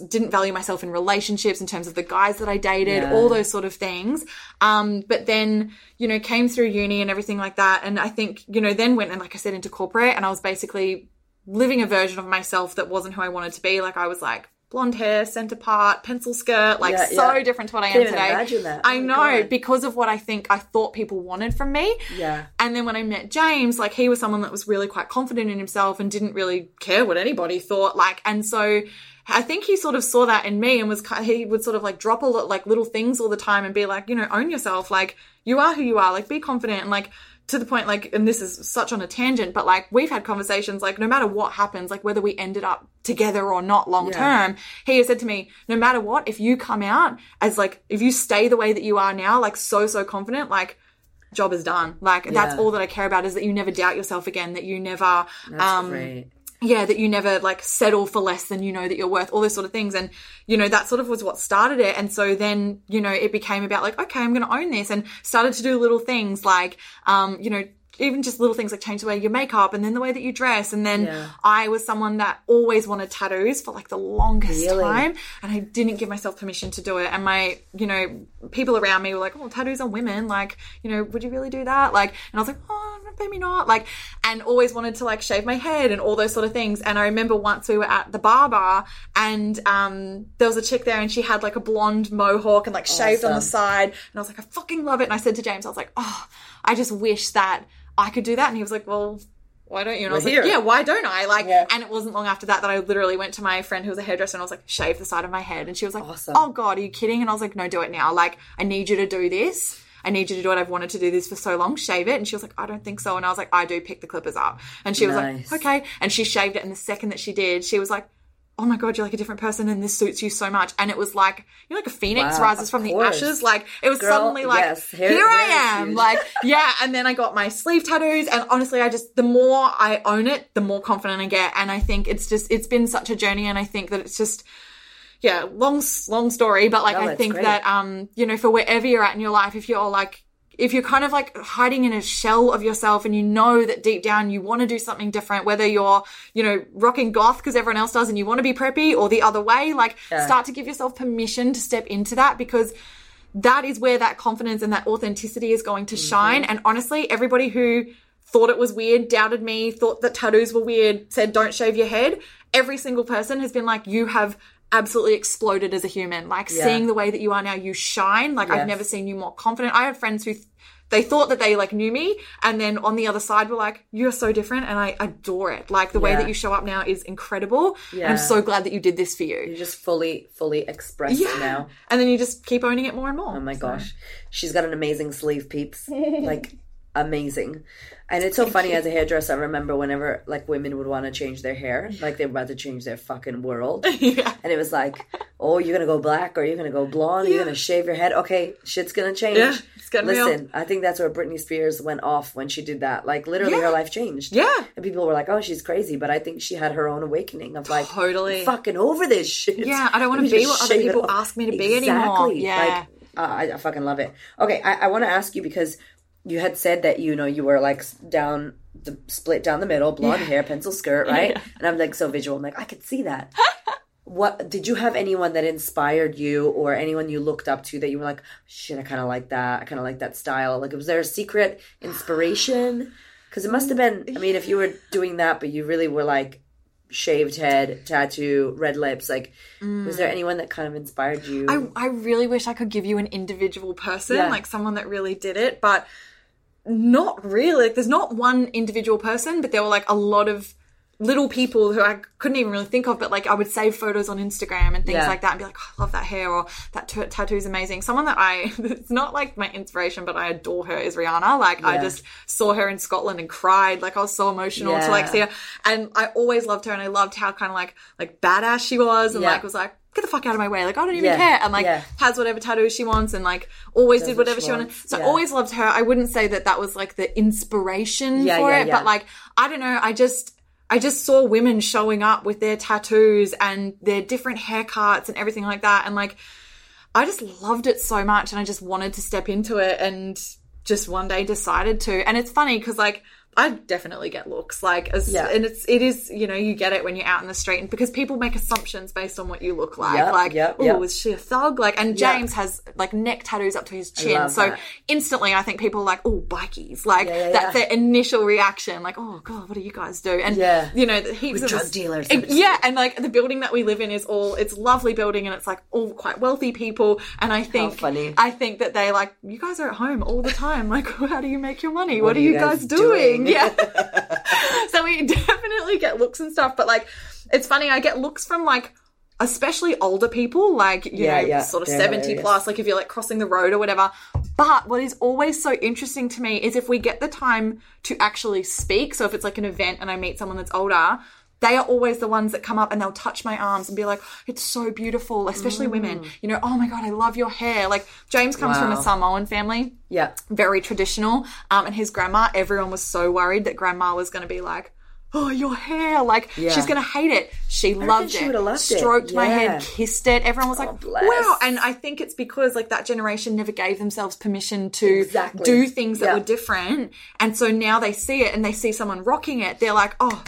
didn't value myself in relationships in terms of the guys that I dated, Yeah. all those sort of things. Um, but then, you know, came through uni and everything like that. And I think, you know, then went and like I said, into corporate and I was basically living a version of myself that wasn't who I wanted to be. Like I was like blonde hair, centre part, pencil skirt, like Yeah, so yeah. different to what I am today. imagine that. I Oh know God. because of what I think I thought people wanted from me. Yeah. And then when I met James, like he was someone that was really quite confident in himself and didn't really care what anybody thought. Like, and so I think he sort of saw that in me and was he would sort of like drop a lot like little things all the time and be like, you know, own yourself. Like you are who you are. Like be confident and like to the point like and this is such on a tangent but like we've had conversations like no matter what happens like whether we ended up together or not long Yeah. term he has said to me no matter what if you come out as like if you stay the way that you are now like so so confident like job is done like that's all that i care about is that you never doubt yourself again that you never That's um great. Yeah that you never like settle for less than you know that you're worth all those sort of things. And you know that sort of was what started it. And so then you know it became about like okay i'm gonna own this and started to do little things like um you know even just little things like change the way you make up and then the way that you dress. And then Yeah. i was someone that always wanted tattoos for like the longest Really? time. And i didn't give myself permission to do it. And my you know people around me were like oh tattoos on women. Like you know would you really do that? Like and i was like oh maybe not. Like and always wanted to like shave my head and all those sort of things. And i remember once we were at the barber and um there was a chick there and she had like a blonde mohawk and like shaved on the side. And i was like i fucking love it. And i said to james i was like oh i just wish that i could do that and he was like well why don't you? And I was here. like, yeah, why don't I? Like, Yeah. and it wasn't long after that that I literally went to my friend who was a hairdresser and I was like, shave the side of my head. And she was like, Awesome. oh God, are you kidding? And I was like, no, do it now. Like, I need you to do this. I need you to do it. I've wanted to do this for so long. Shave it. And she was like, I don't think so. And I was like, I do. Pick the clippers up. And she was Nice. like, okay. And she shaved it. And the second that she did, she was like, oh my god, you're like a different person, and this suits you so much. And it was like you're like a phoenix Wow, rises from the ashes. Like it was Girl, suddenly like yes, hair- here I am. huge. Like yeah, and then I got my sleeve tattoos, and honestly, I just the more I own it, the more confident I get. And I think it's just it's been such a journey, and I think that it's just yeah, long long story, but like I think great. that um you know for wherever you're at in your life, if you're like if you're kind of like hiding in a shell of yourself and you know that deep down you want to do something different, whether you're, you know, rocking goth because everyone else does and you want to be preppy or the other way, like start to give yourself permission to step into that because that is where that confidence and that authenticity is going to mm-hmm. shine. And honestly, everybody who thought it was weird, doubted me, thought that tattoos were weird, said don't shave your head, every single person has been like, you have absolutely exploded as a human. Like Yeah. seeing the way that you are now, you shine. Like I've never seen you more confident. I have friends who th- they thought that they like knew me and then on the other side were like you're so different and i adore it like the way that you show up now is incredible Yeah. i'm so glad that you did this for you You just fully, fully expressed yeah now. and then you just keep owning it more and more Oh my gosh. She's got an amazing sleeve, peeps. like amazing. And it's so funny as a hairdresser, I remember whenever like women would want to change their hair, like they were about to change their fucking world. yeah And it was like, oh, you're gonna go black or you're gonna go blonde, or you're gonna shave your head. Okay, shit's gonna change. Yeah, it's getting real. Listen, I think that's where Britney Spears went off when she did that. Like literally Yeah. her life changed. Yeah. And people were like, Oh, she's crazy. But I think she had her own awakening of like Totally. "I'm fucking over this shit. Yeah, I don't wanna be what other people ask me to be anymore. Yeah. Like uh, I, I fucking love it. Okay, I, I want to ask you because you had said that you know you were like down the split down the middle, blonde hair, pencil skirt, right? And I'm like so visual. I'm like I could see that. what did you have anyone that inspired you or anyone you looked up to that you were like shit i kind of like that i kind of like that style like was there a secret inspiration because it must have been i mean if you were doing that but you really were like shaved head tattoo red lips like was there mm. anyone that kind of inspired you I, I really wish I could give you an individual person, Yeah. like someone that really did it, but not really. Like, there's not one individual person, but there were like a lot of little people who I couldn't even really think of, but like I would save photos on Instagram and things Yeah. like that and be like, oh, I love that hair or that t- tattoo's amazing. Someone that I, it's not like my inspiration, but I adore her is Rihanna. Like, I just saw her in Scotland and cried. Like, I was so emotional to like see her. And I always loved her and I loved how kind of like, like badass she was and Yeah. like was like, get the fuck out of my way. Like, I don't even Yeah. care. And like, Yeah. has whatever tattoos she wants and like always did what whatever she she wanted. So I always loved her. I wouldn't say that that was like the inspiration Yeah, for yeah, it, yeah. but like, I don't know. I just, I just saw women showing up with their tattoos and their different haircuts and everything like that. And like, I just loved it so much and I just wanted to step into it and just one day decided to. And it's funny because like I definitely get looks like as Yeah. and it's it is, you know, you get it when you're out in the street and because people make assumptions based on what you look like. Yep, like, yep, oh, yep. is she a thug? Like and. James has like neck tattoos up to his chin. So that. instantly I think people are like, oh, bikies. Like Yeah, yeah, that's their initial reaction, like, oh god, what do you guys do? And Yeah. you know, the heaps With of drug us- dealers. It- yeah, and like the building that we live in is all it's lovely building and it's like all quite wealthy people and I think funny. I think that they like you guys are at home all the time like how do you make your money what, are are you you guys guys, doing? doing? yeah. So we definitely get looks and stuff but like it's funny I get looks from like especially older people like you Yeah, know yeah, sort of they're 70 hilarious. plus like if you're like crossing the road or whatever. But what is always so interesting to me is if we get the time to actually speak. So if it's like an event and I meet someone that's older they are always the ones that come up and they'll touch my arms and be like, it's so beautiful, especially women. You know, oh my God, I love your hair. Like, James comes from a Samoan family, yeah very traditional. Um, and his grandma, everyone was so worried that grandma was going to be like, oh, your hair. Like, Yeah. she's going to hate it. She loved she it. loved it. Stroked my Yeah. head, kissed it. Everyone was like, bless. wow. And I think it's because, like, that generation never gave themselves permission to Exactly. do things that Yeah. were different. And so now they see it and they see someone rocking it. They're like, oh,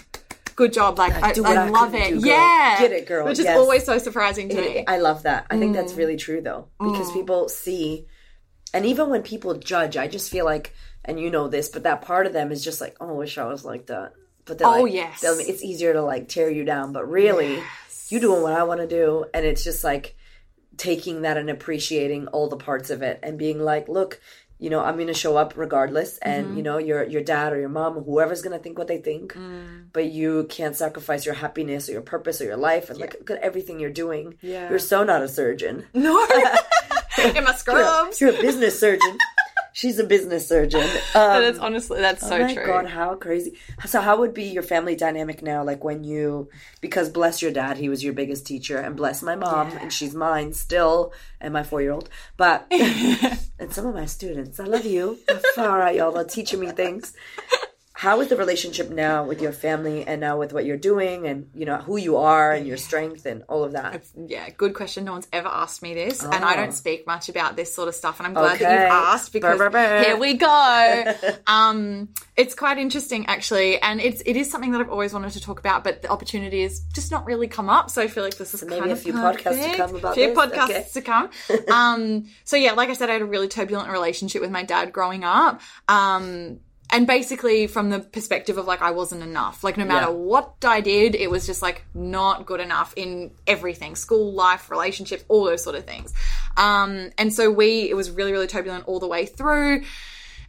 good job. Like, I, do I I love it. do. Yeah. Get it, girl. Which is Yes. always so surprising to me. I love that. I think Mm. that's really true though, because people see, and even when people judge, I just feel like, and you know this, but that part of them is just like, oh, I wish I was like that. But they're Oh, like, yes. it's easier to like tear you down, but really, you doing what I want to do, and it's just like taking that and appreciating all the parts of it, and being like, look. You know, I'm gonna show up regardless, and Mm-hmm. you know, your your dad or your mom or whoever's gonna think what they think, Mm. but you can't sacrifice your happiness or your purpose or your life, and like look at everything you're doing. Yeah. You're so not a surgeon. No. In my scrubs. You're a business surgeon. She's a business surgeon. Um, it's honestly that's so true. oh my true. god, how crazy! So, how would be your family dynamic now? Like when you, because bless your dad, he was your biggest teacher, and bless my mom, and she's mine still, and my four-year-old. But and some of my students, I love you. Far out, y'all are teaching me things. How is the relationship now with your family, and now with what you're doing, and you know who you are, and your strength, and all of that? Yeah, good question. No one's ever asked me this, and I Oh. don't speak much about this sort of stuff. And I'm glad that you've asked because Brr, brr, brr. here we go. um, it's quite interesting actually, and it's it is something that I've always wanted to talk about, but the opportunity has just not really come up. So I feel like this is maybe kind of a few podcasts to come about a few this? podcasts Okay. to come. um, so yeah, like I said, I had a really turbulent relationship with my dad growing up. Um, and basically from the perspective of like I wasn't enough. Like no matter Yeah. what I did, it was just like not good enough in everything. School, life, relationships, all those sort of things. Um and so we it was really, really turbulent all the way through.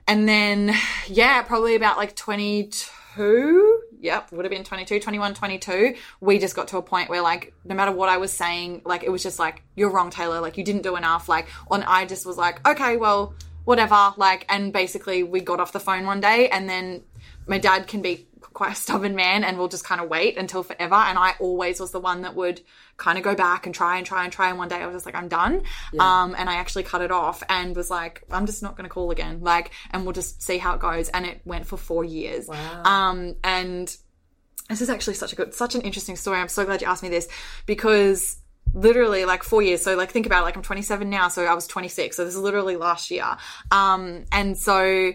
And then yeah, probably about like 22 Yep, would have been 22, 21, 22. We just got to a point where, like, no matter what I was saying, like, it was just like, you're wrong, Taylor. Like, you didn't do enough. Like, and I just was like, okay, well, whatever. Like, and basically, we got off the phone one day, and then my dad can be quite a stubborn man and we'll just kind of wait until forever. And I always was the one that would kind of go back and try and try and try. And one day I was just like, I'm done. Um, and I actually cut it off and was like, I'm just not going to call again. Like, and we'll just see how it goes. And it went for four years. Um, and this is actually such a good, such an interesting story. I'm so glad you asked me this because literally like four years. So like think about it, like I'm 27 now. So I was 26. So this is literally last year. Um, and so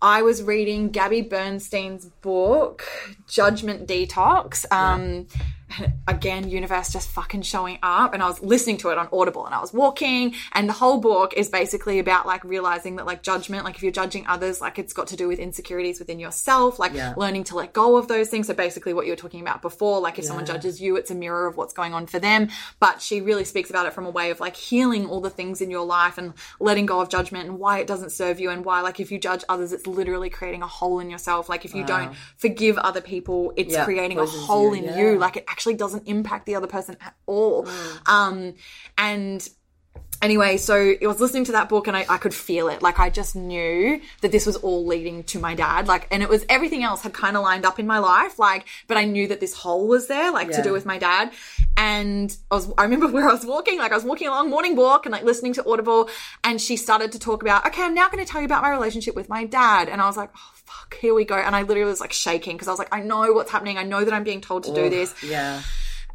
I was reading Gabby Bernstein's book, Judgment Detox. Um, again, universe just fucking showing up. And I was listening to it on Audible and I was walking. And the whole book is basically about like realizing that like judgment, like if you're judging others, like it's got to do with insecurities within yourself, like Yeah. learning to let go of those things. So basically what you were talking about before, like if someone judges you, it's a mirror of what's going on for them. But she really speaks about it from a way of like healing all the things in your life and letting go of judgment and why it doesn't serve you and why like if you judge others, it's literally creating a hole in yourself. Like if you don't forgive other people, it's Yeah, creating a hole you, in yeah. you. Like it actually doesn't impact the other person at all. Um, and anyway, so I was listening to that book and I, I could feel it. Like I just knew that this was all leading to my dad. Like, and it was everything else had kind of lined up in my life. Like, but I knew that this hole was there, like to do with my dad. And I was, I remember where I was walking, like I was walking along morning walk and like listening to Audible and she started to talk about, okay, I'm now going to tell you about my relationship with my dad. And I was like, oh, fuck, here we go. And I literally was like shaking because I was like, I know what's happening. I know that I'm being told to do this. Yeah.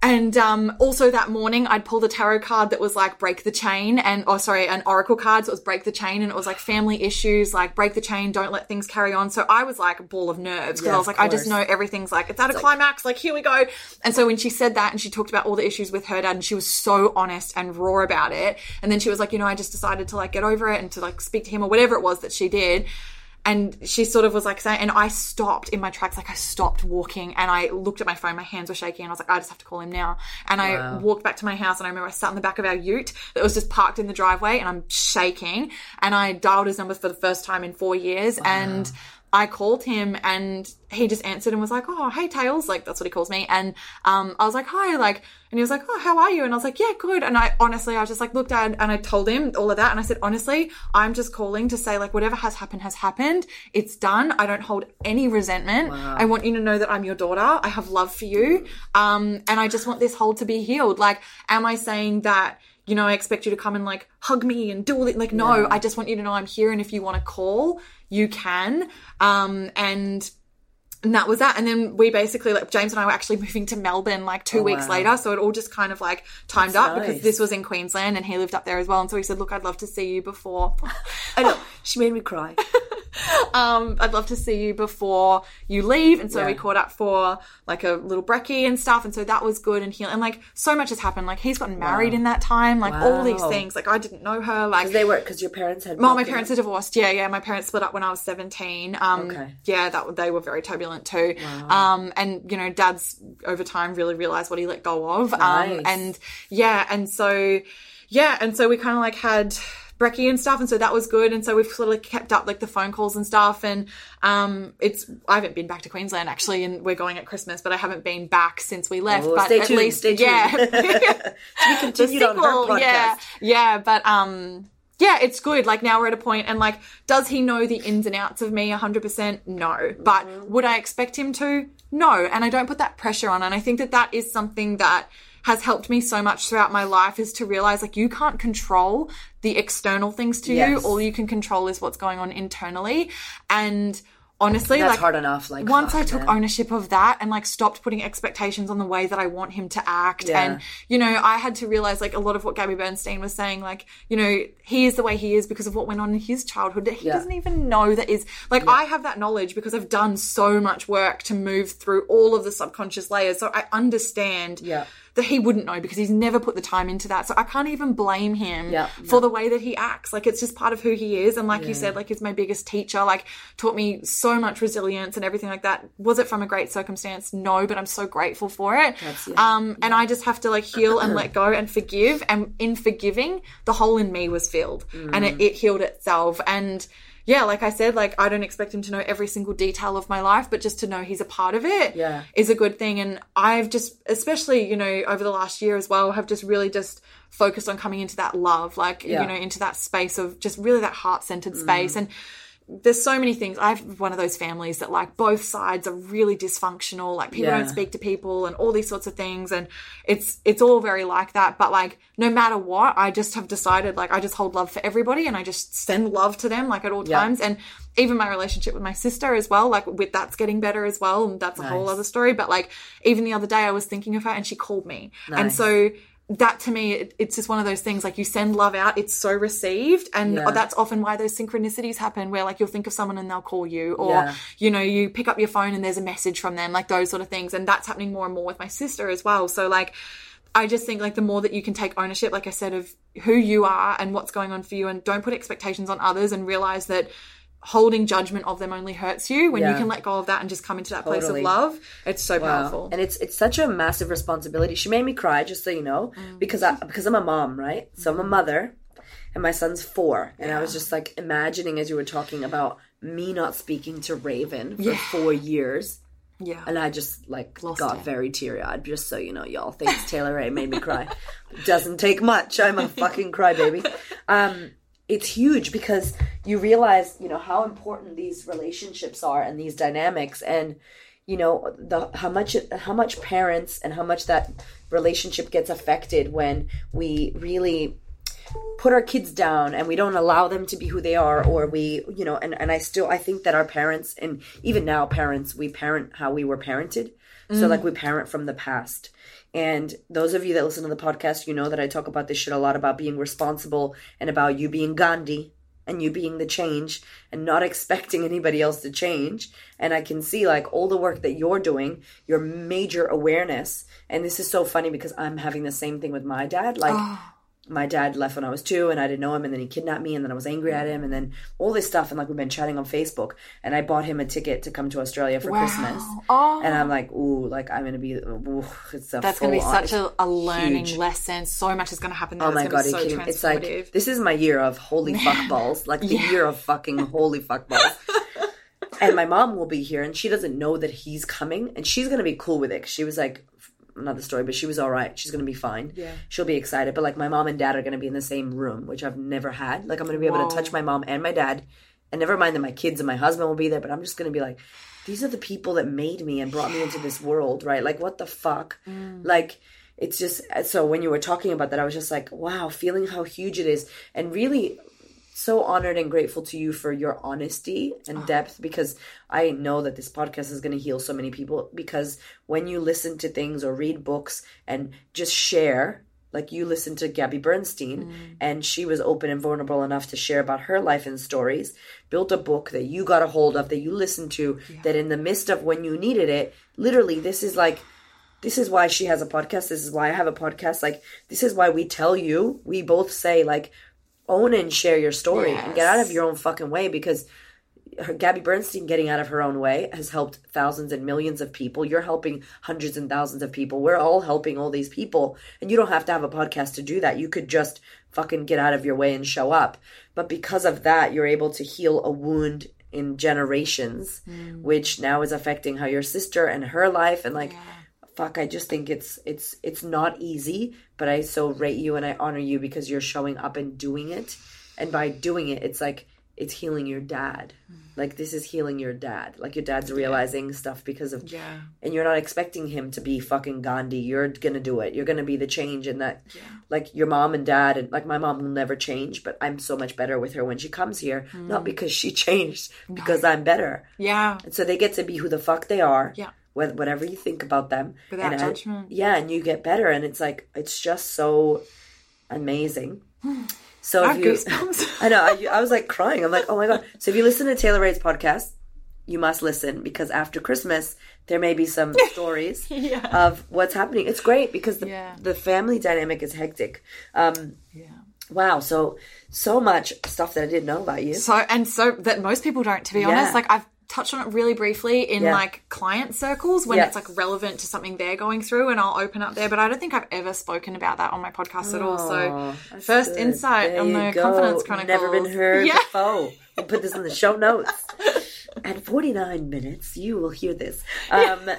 And um, also that morning, I'd pulled a tarot card that was like break the chain, and oh, sorry, an oracle card. So it was break the chain, and it was like family issues, like break the chain, don't let things carry on. So I was like a ball of nerves because Yeah, I was like, I just know everything's like it's at a climax, like here we go. And so when she said that, and she talked about all the issues with her dad, and she was so honest and raw about it, and then she was like, you know, I just decided to like get over it and to like speak to him or whatever it was that she did and she sort of was like saying, and I stopped in my tracks, like I stopped walking and I looked at my phone, my hands were shaking, and I was like, I just have to call him now. And I walked back to my house, and I remember I sat in the back of our ute that was just parked in the driveway, and I'm shaking, and I dialed his number for the first time in four years, and I called him and he just answered and was like, Oh, hey Tails, like that's what he calls me. And um I was like, Hi, like and he was like, Oh, how are you? And I was like, Yeah, good. And I honestly I was just like looked at and I told him all of that and I said, honestly, I'm just calling to say like whatever has happened has happened. It's done. I don't hold any resentment. I want you to know that I'm your daughter. I have love for you. Um and I just want this hole to be healed. Like, am I saying that you know, I expect you to come and like hug me and do all it. Like, no, I just want you to know I'm here. And if you want to call, you can. Um, and, and that was that. And then we basically, like, James and I were actually moving to Melbourne like two weeks wow. later. So it all just kind of like timed That's up because this was in Queensland and he lived up there as well. And so he said, Look, I'd love to see you before. I know. She made me cry. um, I'd love to see you before you leave. And so we caught up for like a little brekkie and stuff. And so that was good and healing. And like so much has happened. Like he's gotten married in that time. Like all these things. Like I didn't know her. Like They were because your parents had. Well, my parents are divorced. Yeah, yeah. My parents split up when I was seventeen. Um, Okay. Yeah, that they were very turbulent too. Um, and you know, Dad's over time really realized what he let go of. Um, and yeah, and so yeah, and so we kind of like had brekkie and stuff, and so that was good. And so we've sort of kept up like the phone calls and stuff. And um, it's I haven't been back to Queensland actually, and we're going at Christmas, but I haven't been back since we left. Oh, but at tuned, least yeah. To be continued on her podcast. Yeah, yeah, but um, yeah, it's good. Like now we're at a point and like, does he know the ins and outs of me 100%? No. But Mm-hmm. would I expect him to? No. And I don't put that pressure on. And I think that that is something that has helped me so much throughout my life is to realize like you can't control the external things to you. All you can control is what's going on internally. And honestly, That's like hard enough. Like once I took man. ownership of that and like stopped putting expectations on the way that I want him to act. Yeah. And, you know, I had to realize like a lot of what Gabby Bernstein was saying, like, you know, he is the way he is because of what went on in his childhood that he Yeah. doesn't even know that is like I have that knowledge because I've done so much work to move through all of the subconscious layers. So I understand Yeah. That he wouldn't know because he's never put the time into that. So I can't even blame him Yeah. for the way that he acts. Like it's just part of who he is. And like you said, like he's my biggest teacher, like taught me so much resilience and everything like that. Was it from a great circumstance? No, but I'm so grateful for it. Um, and I just have to like heal and let go and forgive. And in forgiving, the hole in me was filled and it, it healed itself. And yeah, like I said, like I don't expect him to know every single detail of my life, but just to know he's a part of it Yeah. is a good thing. And I've just, especially, you know, over the last year as well, have just really just focused on coming into that love, like, Yeah. you know, into that space of just really that heart centered space. Mm. And there's so many things. I have one of those families that like both sides are really dysfunctional. Like people Yeah. don't speak to people and all these sorts of things. And it's it's all very like that. But like no matter what, I just have decided like I just hold love for everybody and I just send love to them like at all Yeah. times. And even my relationship with my sister as well, like with that's getting better as well. And that's a whole other story. But like even the other day I was thinking of her and she called me. And so that to me, it, it's just one of those things like you send love out, it's so received. And Yeah. that's often why those synchronicities happen where like you'll think of someone and they'll call you or, Yeah. you know, you pick up your phone and there's a message from them, like those sort of things. And that's happening more and more with my sister as well. So like, I just think like the more that you can take ownership, like I said, of who you are and what's going on for you and don't put expectations on others and realize that holding judgment of them only hurts you when you can let go of that and just come into that place of love. It's so powerful. And it's it's such a massive responsibility. She made me cry, just so you know, Mm. because I because I'm a mom, right? So I'm a mother, and my son's four, and I was just like imagining as you were talking about me not speaking to Raven for four years. yeah. And I just like Lost got it. very teary eyed, just so you know, y'all. Thanks, Taylor Rae made me cry. Doesn't take much. I'm a fucking crybaby. Um, it's huge because you realize, you know, how important these relationships are and these dynamics, and you know the how much how much parents and how much that relationship gets affected when we really put our kids down and we don't allow them to be who they are or we you know and, and i still i think that our parents and even now parents we parent how we were parented. So mm. like we parent from the past and those of you that listen to the podcast you know that i talk about this shit a lot about being responsible and about you being gandhi and you being the change and not expecting anybody else to change. And i can see like all the work that you're doing your major awareness. And this is so funny because i'm having the same thing with my dad. Like oh. My dad left when I was two and I didn't know him and then he kidnapped me and then I was angry at him and then all this stuff and like we've been chatting on Facebook and I bought him a ticket to come to Australia for Christmas. Oh. And I'm oh. like, ooh, like I'm gonna be ooh, it's a That's going to be such a, a learning huge. lesson. So much is going to happen there. Oh my god, it's are you to kidding? be It's like this is my year of holy fuck balls, like the year of fucking holy fuck balls. and my mom will be here, and she doesn't know that he's coming, and she's gonna be cool with it. she was like, another story, but she was all right. She's gonna be fine. Yeah. she'll be excited. But like my mom and dad are gonna be in the same room, which I've never had. Like I'm gonna be able Whoa. to touch my mom and my dad, and never mind that my kids and my husband will be there. But I'm just gonna be like. These are the people that made me and brought me into this world, right? Like, what the fuck? Mm. Like, it's just so when you were talking about that i was just like wow feeling how huge it is and really so honored and grateful to you for your honesty and ah. depth because i know that this podcast is going to heal so many people because when you listen to things or read books and just share like you listened to Gabby Bernstein mm. and she was open and vulnerable enough to share about her life and stories, built a book that you got a hold of that you listened to that in the midst of when you needed it, literally this is like this is why she has a podcast. This is why I have a podcast. Like, this is why we tell you, we both say, like, own and share your story and get out of your own fucking way because her, Gabby Bernstein getting out of her own way has helped thousands and millions of people. You're helping hundreds and thousands of people. We're all helping all these people. And you don't have to have a podcast to do that. You could just fucking get out of your way and show up. But because of that, you're able to heal a wound in generations, mm. which now is affecting how your sister and her life and like fuck i just think it's it's it's not easy but i so rate you and i honor you because you're showing up and doing it. And by doing it it's like it's healing your dad. Like this is healing your dad. Like your dad's realizing stuff because of Yeah. and you're not expecting him to be fucking gandhi. You're gonna do it. You're gonna be the change in that like your mom and dad and like my mom will never change but i'm so much better with her when she comes here. Mm. not because she changed because i'm better. Yeah. and so they get to be who the fuck they are. Yeah. Wh- whatever you think about them Without and I- judgment. yeah and you get better and it's like it's just so amazing so I if you. I know. I, I was like crying. I'm like, oh my god. So if you listen to Taylor Rae's podcast, you must listen because after Christmas there may be some stories Yeah. of what's happening. It's great because the Yeah. the family dynamic is hectic. Um, Yeah. wow. So so much stuff that I didn't know about you. So and so that most people don't, to be Yeah. honest. Like I've touched on it really briefly in Yeah. like client circles when Yeah. it's like relevant to something they're going through, and I'll open up there. But I don't think I've ever spoken about that on my podcast at all. So first good. insight There on the go. confidence chronicles. Never been heard Yeah. before. We'll put this in the show notes. At 49 minutes, you will hear this. Um,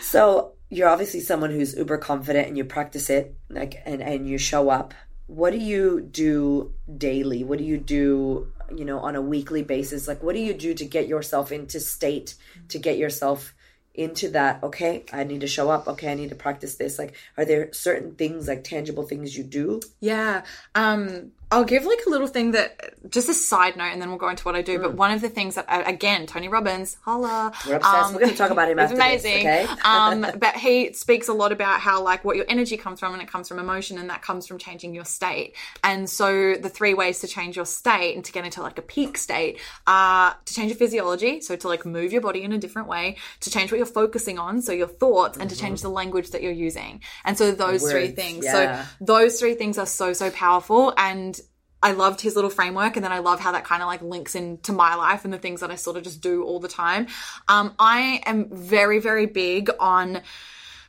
so you're obviously someone who's uber confident and you practice it like and, and you show up. What do you do daily? What do you do, you know, on a weekly basis? Like what do you do to get yourself into state, to get yourself into that, okay, I need to show up, okay, I need to practice this. Like are there certain things like tangible things you do? Yeah. Um, I'll give like a little thing that just a side note, and then we'll go into what I do. But one of the things that again, Tony Robbins, holla, Mm. We're obsessed. We're gonna talk about him after this, amazing. okay? um, but he speaks a lot about how like what your energy comes from, and it comes from emotion, and that comes from changing your state. And so the three ways to change your state and to get into like a peak state are to change your physiology, so to like move your body in a different way, to change what you're focusing on, so your thoughts, and to change the language that you're using. And so those three things. yeah. So those three things are so so powerful and I loved his little framework and then I love how that kind of like links into my life and the things that I sort of just do all the time. Um, I am very, very big on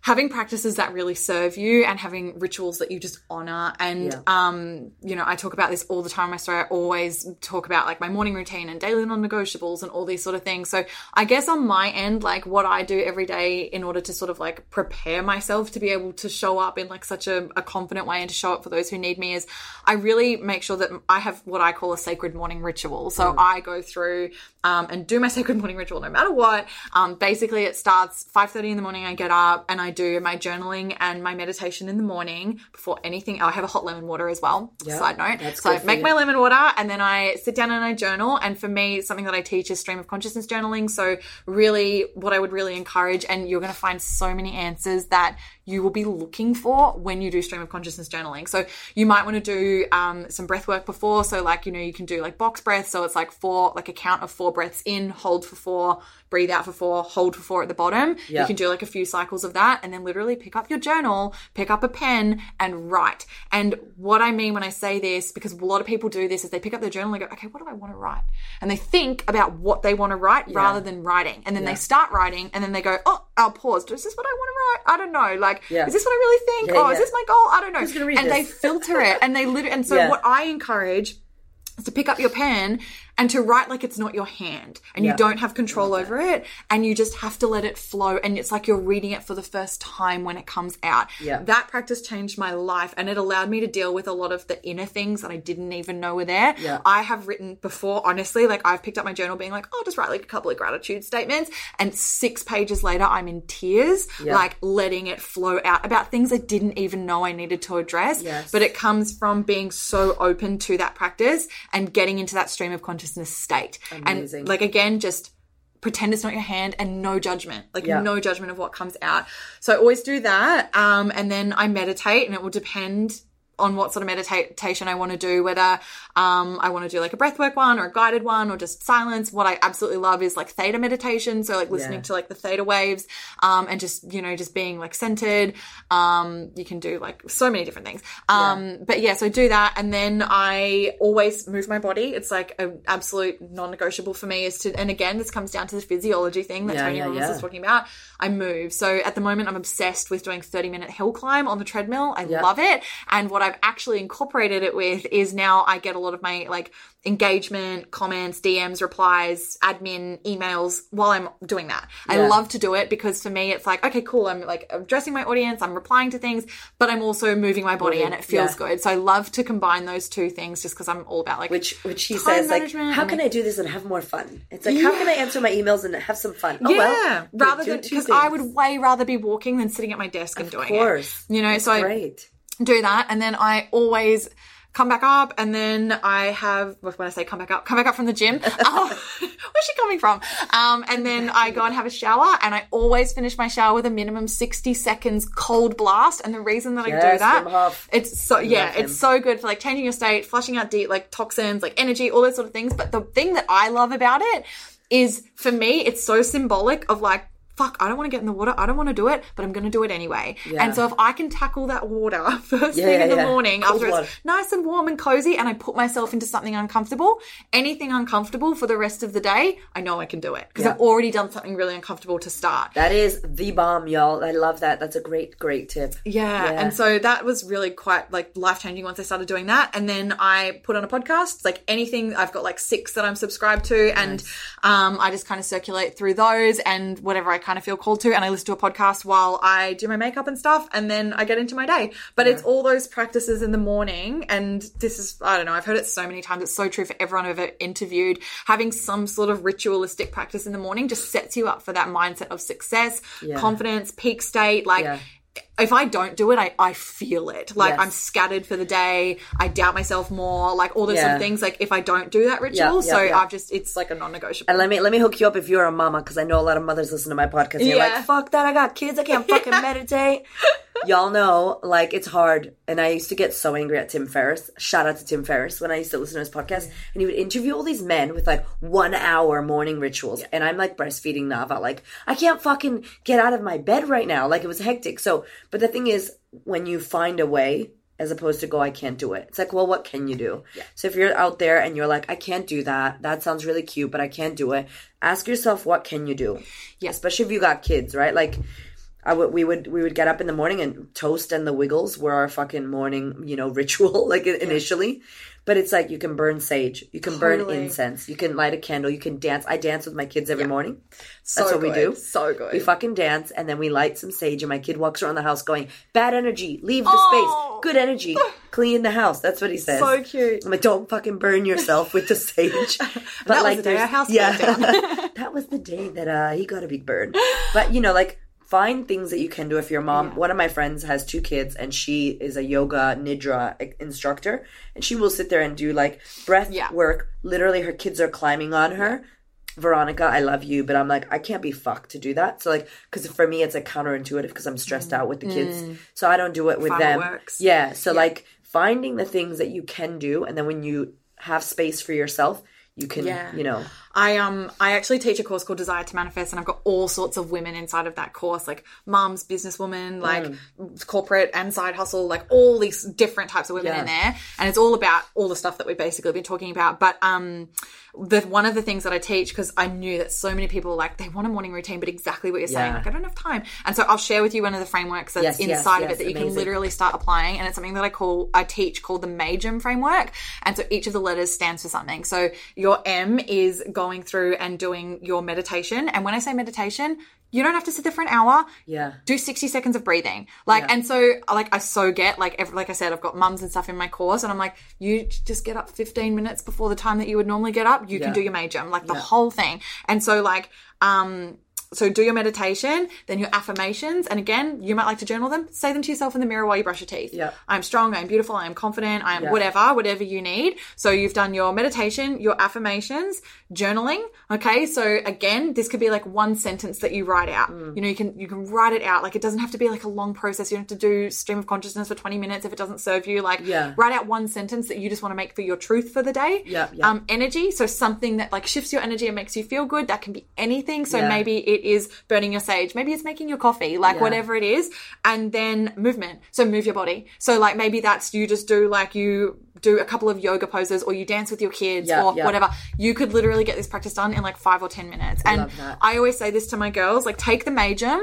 having practices that really serve you and having rituals that you just honor. And Yeah. um you know i talk about this all the time. In my story i always talk about like my morning routine and daily non-negotiables and all these sort of things. So i guess on my end like what i do every day in order to sort of like prepare myself to be able to show up in like such a, a confident way and to show up for those who need me is i really make sure that i have what i call a sacred morning ritual. So i go through um, and do my sacred morning ritual no matter what. Um, basically it starts 5.30 in the morning i get up and i do my journaling and my meditation in the morning before anything i have a hot lemon water as well. Yeah, side note. so i make you. my lemon water and then i sit down and i journal. And for me something that i teach is stream of consciousness journaling. So really what i would really encourage and you're going to find so many answers that you will be looking for when you do stream of consciousness journaling. So you might want to do um, some breath work before. So like you know you can do like box breath so it's like four like a count of four breaths in hold for four breathe out for four hold for four at the bottom. Yeah. you can do like a few cycles of that and then literally pick up your journal pick up a pen and write. And what i mean when i say this because a lot of people do this is they pick up their journal and they go okay what do i want to write? And they think about what they want to write rather than writing. And then they start writing and then they go oh i'll pause. Is this what i want to write? I don't know. Like Yeah. is this what i really think? Yeah, oh yeah. is this my goal? I don't know. And they filter it and they literally and so Yeah. what i encourage is to pick up your pen and to write like it's not your hand and you don't have control over it and you just have to let it flow and it's like you're reading it for the first time when it comes out. Yeah. That practice changed my life and it allowed me to deal with a lot of the inner things that I didn't even know were there. Yeah. I have written before, honestly, like I've picked up my journal being like, oh, just write like a couple of gratitude statements and six pages later I'm in tears, like letting it flow out about things I didn't even know I needed to address. Yes. But it comes from being so open to that practice and getting into that stream of consciousness state. Amazing. And like again, just pretend it's not your hand and no judgment like Yeah. no judgment of what comes out so i always do that um and then i meditate and it will depend on what sort of meditation I want to do, whether um, I want to do like a breathwork one or a guided one or just silence. What I absolutely love is like theta meditation. So like listening Yeah. to like the theta waves um, and just, you know, just being like centered. Um, you can do like so many different things. Um, But yeah, so I do that. And then I always move my body. It's like an absolute non negotiable for me is to, and again, this comes down to the physiology thing that Yeah, Tony yeah, Robbins yeah. was talking about. I move. So at the moment, I'm obsessed with doing 30 minute hill climb on the treadmill. I Yeah. love it. And what I've actually incorporated it with is now I get a lot of my like engagement, comments, DMs, replies, admin, emails while I'm doing that. I love to do it because for me it's like, okay, cool, I'm like addressing my audience, I'm replying to things, but I'm also moving my body and it feels yeah. good. So I love to combine those two things just because I'm all about like Which which he Time says like, how can like- I do this and have more fun? It's like, how can I answer my emails and have some fun? Oh yeah, well, rather than because I would way rather be walking than sitting at my desk and doing course. it. You know, so I Great. do that and then I always come back up and then I have when I say come back up, come back up from the gym. Oh, where's she coming from? Um, and then I go and have a shower and I always finish my shower with a minimum 60 seconds cold blast. And the reason that I do that, it's so, yeah, him. it's so good for like changing your state, flushing out deep, like toxins, like energy, all those sort of things. But the thing that I love about it is for me, it's so symbolic of like, fuck, I don't want to get in the water. I don't want to do it, but I'm going to do it anyway. Yeah. And so if I can tackle that water first Yeah, thing in the yeah. morning Cold after it's nice and warm and cozy and I put myself into something uncomfortable, anything uncomfortable for the rest of the day, I know I can do it because. I've already done something really uncomfortable to start. That is the bomb, y'all. I love that. That's a great, great tip. Yeah. And so that was really quite like life changing once I started doing that. And then I put on a podcast, like anything, I've got like six that I'm subscribed to. And um, I just kind of circulate through those and whatever I kind of feel called to. And I listen to a podcast while I do my makeup and stuff. And then I get into my day. But it's all those practices in the morning. And this is, I don't know, I've heard it so many times. It's so true for everyone I've ever interviewed. Having some sort of ritualistic practice in the morning just sets you up for that mindset of success, confidence, peak state. Like, Yeah. If I don't do it, I, I feel it. Like Yes. I'm scattered for the day. I doubt myself more. Like all those sort of things. Like if I don't do that ritual, yeah, so yeah. I've just it's like a non-negotiable. And let me let me hook you up if you're a mama, because I know a lot of mothers listen to my podcast. And You're Yeah. like, fuck that, I got kids, I can't fucking meditate. Y'all know, like it's hard. And I used to get so angry at Tim Ferriss. Shout out to Tim Ferriss when I used to listen to his podcast. And he would interview all these men with like one hour morning rituals. And I'm like breastfeeding Nava, like, I can't fucking get out of my bed right now. Like it was hectic. So but the thing is, when you find a way, as opposed to go, I can't do it. It's like, well, what can you do? So if you're out there and you're like, I can't do that, that sounds really cute, but I can't do it. Ask yourself, what can you do? Yeah. Especially if you got kids, right? Like, I would, we would, we would get up in the morning and toast and the wiggles were our fucking morning, you know, ritual, like initially. But it's like you can burn sage, you can burn incense, you can light a candle, you can dance. I dance with my kids every morning. so That's what we do. So good. We fucking dance and then we light some sage and my kid walks around the house going, bad energy, leave the Oh. space, good energy, clean the house. That's what he says. so cute. I'm like, don't fucking burn yourself with the sage. But That was the day our house yeah, that was the day that uh, he got a big burn. But you know, like find things that you can do if your mom. One of my friends has two kids, and she is a yoga nidra instructor, and she will sit there and do like breath Yeah. work. Literally, her kids are climbing on her. Veronica, I love you, but I'm like, I can't be fucked to do that. So like, because for me, it's like counterintuitive because I'm stressed mm. out with the kids, mm. so I don't do it with what them. Yeah. So like finding the things that you can do, and then when you have space for yourself, you can, Yeah. you know, I um I actually teach a course called Desire to Manifest, and I've got all sorts of women inside of that course, like moms, businesswomen, like corporate and side hustle, like all these different types of women Yeah. in there, and it's all about all the stuff that we've basically been talking about. But um, the one of the things that I teach because I knew that so many people like they want a morning routine, but exactly what you're saying, like I don't have time, and so I'll share with you one of the frameworks that's Yes, yes, inside of yes, it that you can literally start applying, and it's something that I call I teach called the Majum framework, and so each of the letters stands for something. So your M is going through and doing your meditation, and when I say meditation, you don't have to sit there for an hour. yeah. Do 60 seconds of breathing. Like, and so, like, I so get, like, every, like I said, I've got mums and stuff in my course, and I'm like, you just get up 15 minutes before the time that you would normally get up. You Yeah. can do your major, like, the whole thing. And so, like, um, so do your meditation, then your affirmations, and again, you might like to journal them. Say them to yourself in the mirror while you brush your teeth. Yeah. I'm strong, I'm beautiful, I am confident, I am Yeah. whatever, whatever you need. So you've done your meditation, your affirmations, journaling. Okay. So again, this could be like one sentence that you write out. Mm. You know, you can you can write it out. Like it doesn't have to be like a long process. You don't have to do stream of consciousness for 20 minutes if it doesn't serve you. Like Yeah. write out one sentence that you just want to make for your truth for the day. Yeah, yeah. Um, energy. So something that like shifts your energy and makes you feel good. That can be anything. So Yeah. maybe it is burning your sage. Maybe it's making your coffee, like Yeah. whatever it is. And then movement. So move your body. So like maybe that's you just do like you do a couple of yoga poses or you dance with your kids Yeah, or yeah. whatever. You could literally get this practice done in like five or 10 minutes. and. I always say this to my girls, like take the majum,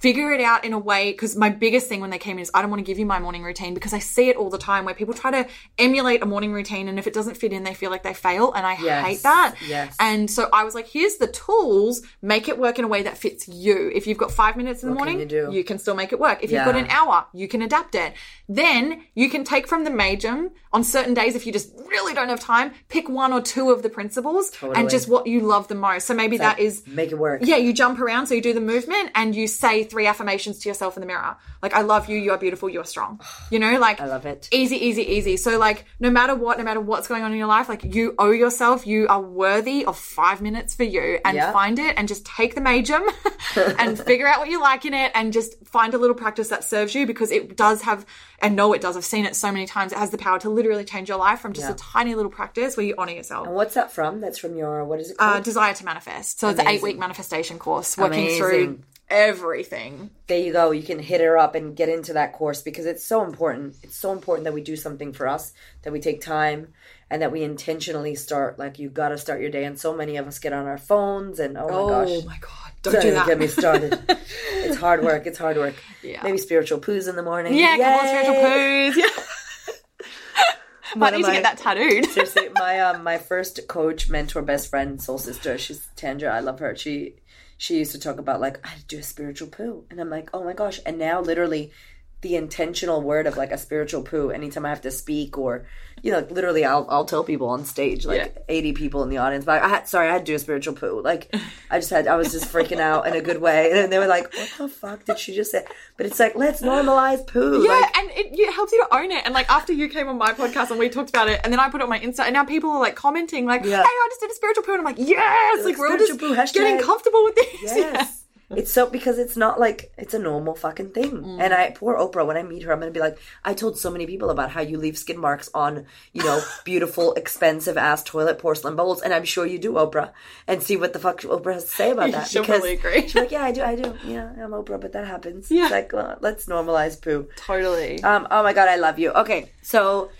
figure it out in a way because my biggest thing when they came in is I don't want to give you my morning routine because I see it all the time where people try to emulate a morning routine and if it doesn't fit in they feel like they fail and I Yes. hate that. Yes. And so I was like here's the tools make it work in a way that fits you. If you've got 5 minutes in the What can morning you do? can still make it work. If you've got an hour you can adapt it. Then you can take from the major on certain days if you just really don't have time pick one or two of the principles Totally. and just what you love the most. So maybe that is Make it work. yeah, you jump around, so you do the movement and you say three affirmations to yourself in the mirror. Like, I love you, you are beautiful, you are strong. You know, like, I love it. Easy, easy, easy. So, like, no matter what, no matter what's going on in your life, like, you owe yourself, you are worthy of five minutes for you and Yeah. find it and just take the majum and figure out what you like in it and just find a little practice that serves you because it does have, and know it does, I've seen it so many times, it has the power to literally change your life from just Yeah. a tiny little practice where you honor yourself. And what's that from? That's from your what is it Uh. Desire to Manifest. So it's an eight week manifestation course working Amazing. through everything. there you go. You can hit her up and get into that course because it's so important. It's so important that we do something for us, that we take time, and that we intentionally start. Like you got to start your day, and so many of us get on our phones, and oh my Oh gosh, my god, don't don't do that. get me started. it's hard work. It's hard work. Yeah. Maybe spiritual poos in the morning. yeah, come on, spiritual poos. Yeah. Might need of to my- get that tattooed. Seriously, my um my first coach, mentor, best friend, soul sister, she's Tandra. I love her. She she used to talk about like I do a spiritual poo, and I'm like, oh my gosh! And now literally, the intentional word of like a spiritual poo. Anytime I have to speak or you know, like, literally, I'll I'll tell people on stage, like Yeah. 80 people in the audience, but I had sorry, I had to do a spiritual poo. Like I just had I was just freaking out in a good way, and they were like, what the fuck did she just say? But it's like let's normalize poo. Yeah, like, and it, it helps you to own it. And like after you came on my podcast and we talked about it, and then I put it on my Insta, and now people are like commenting, like, Yeah. "Hey, I just did a spiritual poo," and I'm like, "Yes!" Like, we're all just poo, hashtag. getting comfortable with this. Yes. It's so because it's not like it's a normal fucking thing. Mm. And I poor Oprah when I meet her, I'm gonna be like, I told so many people about how you leave skin marks on, you know, beautiful, expensive ass toilet porcelain bowls, and I'm sure you do, Oprah. And see what the fuck Oprah has to say about that. She'll probably agree. She's like, Yeah, I do, I do. Yeah, I'm Oprah, but that happens. Yeah. It's like, well, let's normalize poo. Totally. Um, oh my god, I love you. Okay, so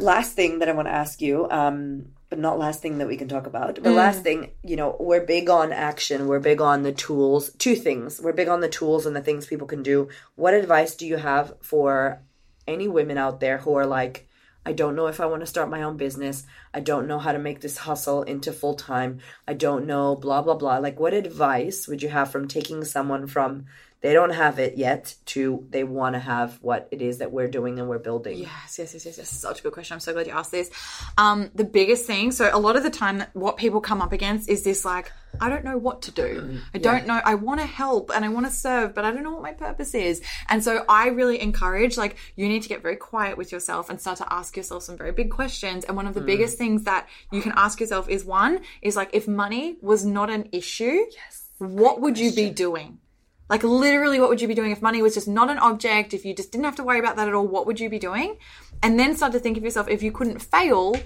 last thing that I want to ask you, um, but not last thing that we can talk about. But mm. last thing, you know, we're big on action. We're big on the tools. Two things. We're big on the tools and the things people can do. What advice do you have for any women out there who are like, I don't know if I want to start my own business. I don't know how to make this hustle into full time. I don't know, blah, blah, blah. Like, what advice would you have from taking someone from they don't have it yet to they want to have what it is that we're doing and we're building? Yes, yes, yes, yes, yes. Such a good question. I'm so glad you asked this. Um, the biggest thing, so a lot of the time, what people come up against is this like, I don't know what to do. I don't know. I want to help and I want to serve, but I don't know what my purpose is. And so I really encourage, like, you need to get very quiet with yourself and start to ask yourself some very big questions. And one of the biggest things that you can ask yourself is one, is like, if money was not an issue, yes. what would you be doing? Like literally, what would you be doing if money was just not an object? If you just didn't have to worry about that at all, what would you be doing? And then start to think of yourself if you couldn't fail,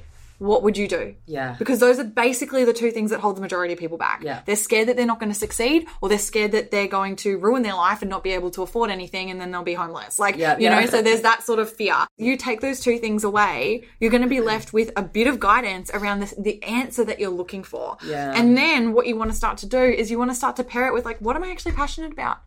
what would you do? Yeah. Because those are basically the two things that hold the majority of people back. Yeah. They're scared that they're not going to succeed, or they're scared that they're going to ruin their life and not be able to afford anything, and then they'll be homeless. Like, Yeah, you yeah. know, so there's that sort of fear. You take those two things away, you're going to be left with a bit of guidance around the, the answer that you're looking for. Yeah. And then what you want to start to do is you want to start to pair it with, like, what am I actually passionate about?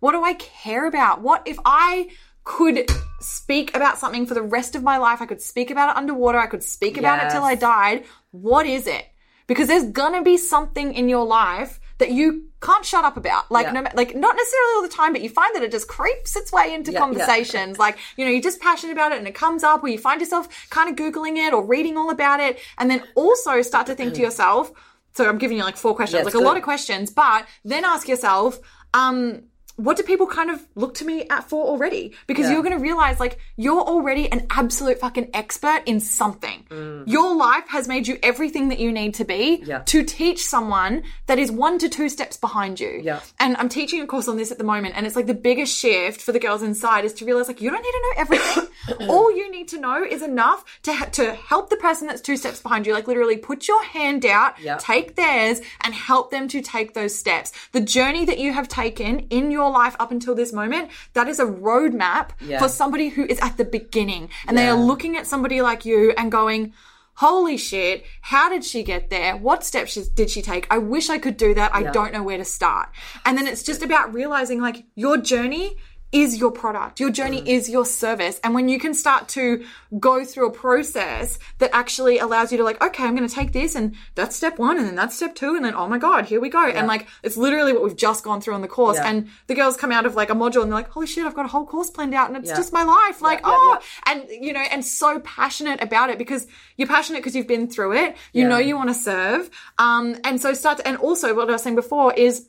What do I care about? What if I could speak about something for the rest of my life? I could speak about it underwater. I could speak about it till I died. What is it? Because there's gonna be something in your life that you can't shut up about. Like, Yeah. no, like not necessarily all the time, but you find that it just creeps its way into Yeah, conversations. Like, you know, you're just passionate about it and it comes up, or you find yourself kind of googling it or reading all about it, and then also start to think to yourself. So I'm giving you like four questions, Yeah, like it's a lot of questions, but then ask yourself, um, what do people kind of look to me at for already? Because Yeah. you're going to realize like you're already an absolute fucking expert in something. Your life has made you everything that you need to be Mm. Yeah. to teach someone that is one to two steps behind you. Yeah. And I'm teaching a course on this at the moment, and it's like the biggest shift for the girls inside is to realize like you don't need to know everything. All you need to know is enough to ha- to help the person that's two steps behind you. Like literally, put your hand out, Yeah. take theirs, and help them to take those steps. The journey that you have taken in your life up until this moment, that is a roadmap Yeah. for somebody who is at the beginning, and they are looking at somebody like you and going holy shit, how did she get there? What steps did she take? I wish I could do that. I don't know where to start. And then it's just about realizing like your journey is your product. Your journey is your service. And when you can start to go through a process that actually allows you to like, okay, I'm going to take this and that's step one and then that's step two and then, oh my God, here we go. And like, it's literally what we've just gone through on the course. Yeah. And the girls come out of like a module and they're like, holy shit, I've got a whole course planned out and it's Yeah. just my life. Like, yeah, oh, and you know, and so passionate about it because you're passionate because you've been through it. You Yeah. know, you want to serve. Um, and so start, to, and also what I was saying before is,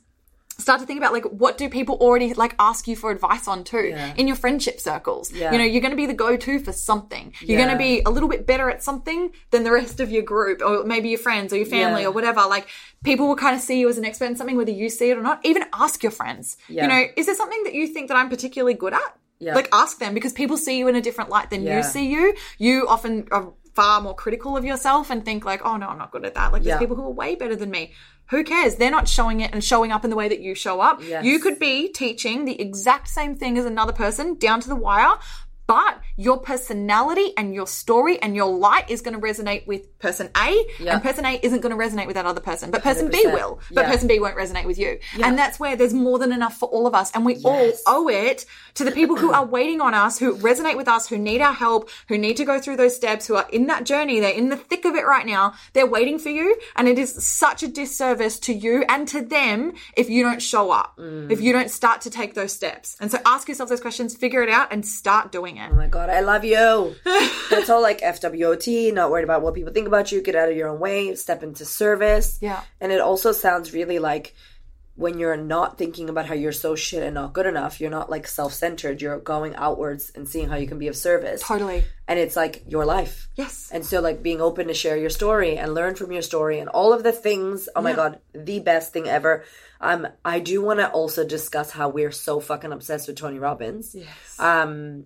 start to think about like what do people already like ask you for advice on too Yeah. in your friendship circles Yeah. you know you're going to be the go-to for something you're Yeah. going to be a little bit better at something than the rest of your group or maybe your friends or your family or whatever like people will kind of see you as an expert in something whether you see it or not even ask your friends you know is there something that you think that i'm particularly good at Yeah. like ask them because people see you in a different light than Yeah. you see you you often are far more critical of yourself and think like oh no i'm not good at that like Yeah. there's people who are way better than me who cares they're not showing it and showing up in the way that you show up Yes. you could be teaching the exact same thing as another person down to the wire but your personality and your story and your light is going to resonate with person A, Yeah. and person A isn't going to resonate with that other person, but person B 100%. will, but Yeah. person B won't resonate with you. And that's where there's more than enough for all of us, and we Yes. all owe it to the people who are waiting on us, who resonate with us, who need our help, who need to go through those steps, who are in that journey. They're in the thick of it right now. They're waiting for you, and it is such a disservice to you and to them if you don't show up, Mm. if you don't start to take those steps. And so ask yourself those questions, figure it out, and start doing it. Oh my god, I love you. That's all like FWOT, not worried about what people think about you, get out of your own way, step into service. Yeah. And it also sounds really like when you're not thinking about how you're so shit and not good enough, you're not like self centered, you're going outwards and seeing how you can be of service. Totally. And it's like your life. Yes. And so, like, being open to share your story and learn from your story and all of the things. Oh my God, the best thing ever. Um, I do want to also discuss how we're so fucking obsessed with Tony Robbins. Yes. Um,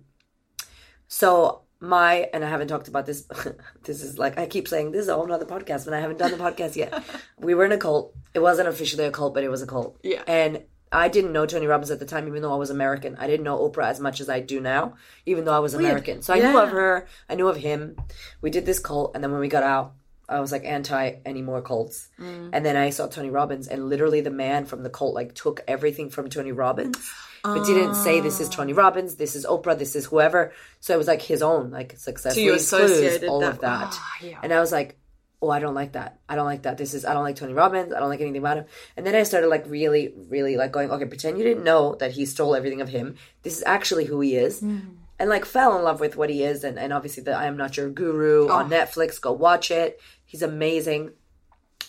so my and I haven't talked about this. this is like I keep saying this is a whole nother podcast, but I haven't done the podcast yet. we were in a cult. It wasn't officially a cult, but it was a cult. Yeah. And I didn't know Tony Robbins at the time, even though I was American. I didn't know Oprah as much as I do now, even though I was American. So I knew of her. I knew of him. We did this cult, and then when we got out, I was like anti any more cults. Mm. And then I saw Tony Robbins, and literally the man from the cult like took everything from Tony Robbins, but didn't say this is Tony Robbins, this is Oprah, this is whoever. So it was like his own like success. So you Clues, associated all that- of that. Ah, yeah. And I was like, oh, I don't like that. I don't like that. This is I don't like Tony Robbins. I don't like anything about him. And then I started like really, really like going, okay, pretend you didn't know that he stole everything of him. This is actually who he is. And like fell in love with what he is, and, and obviously the I am not your guru on Netflix. Go watch it. He's amazing.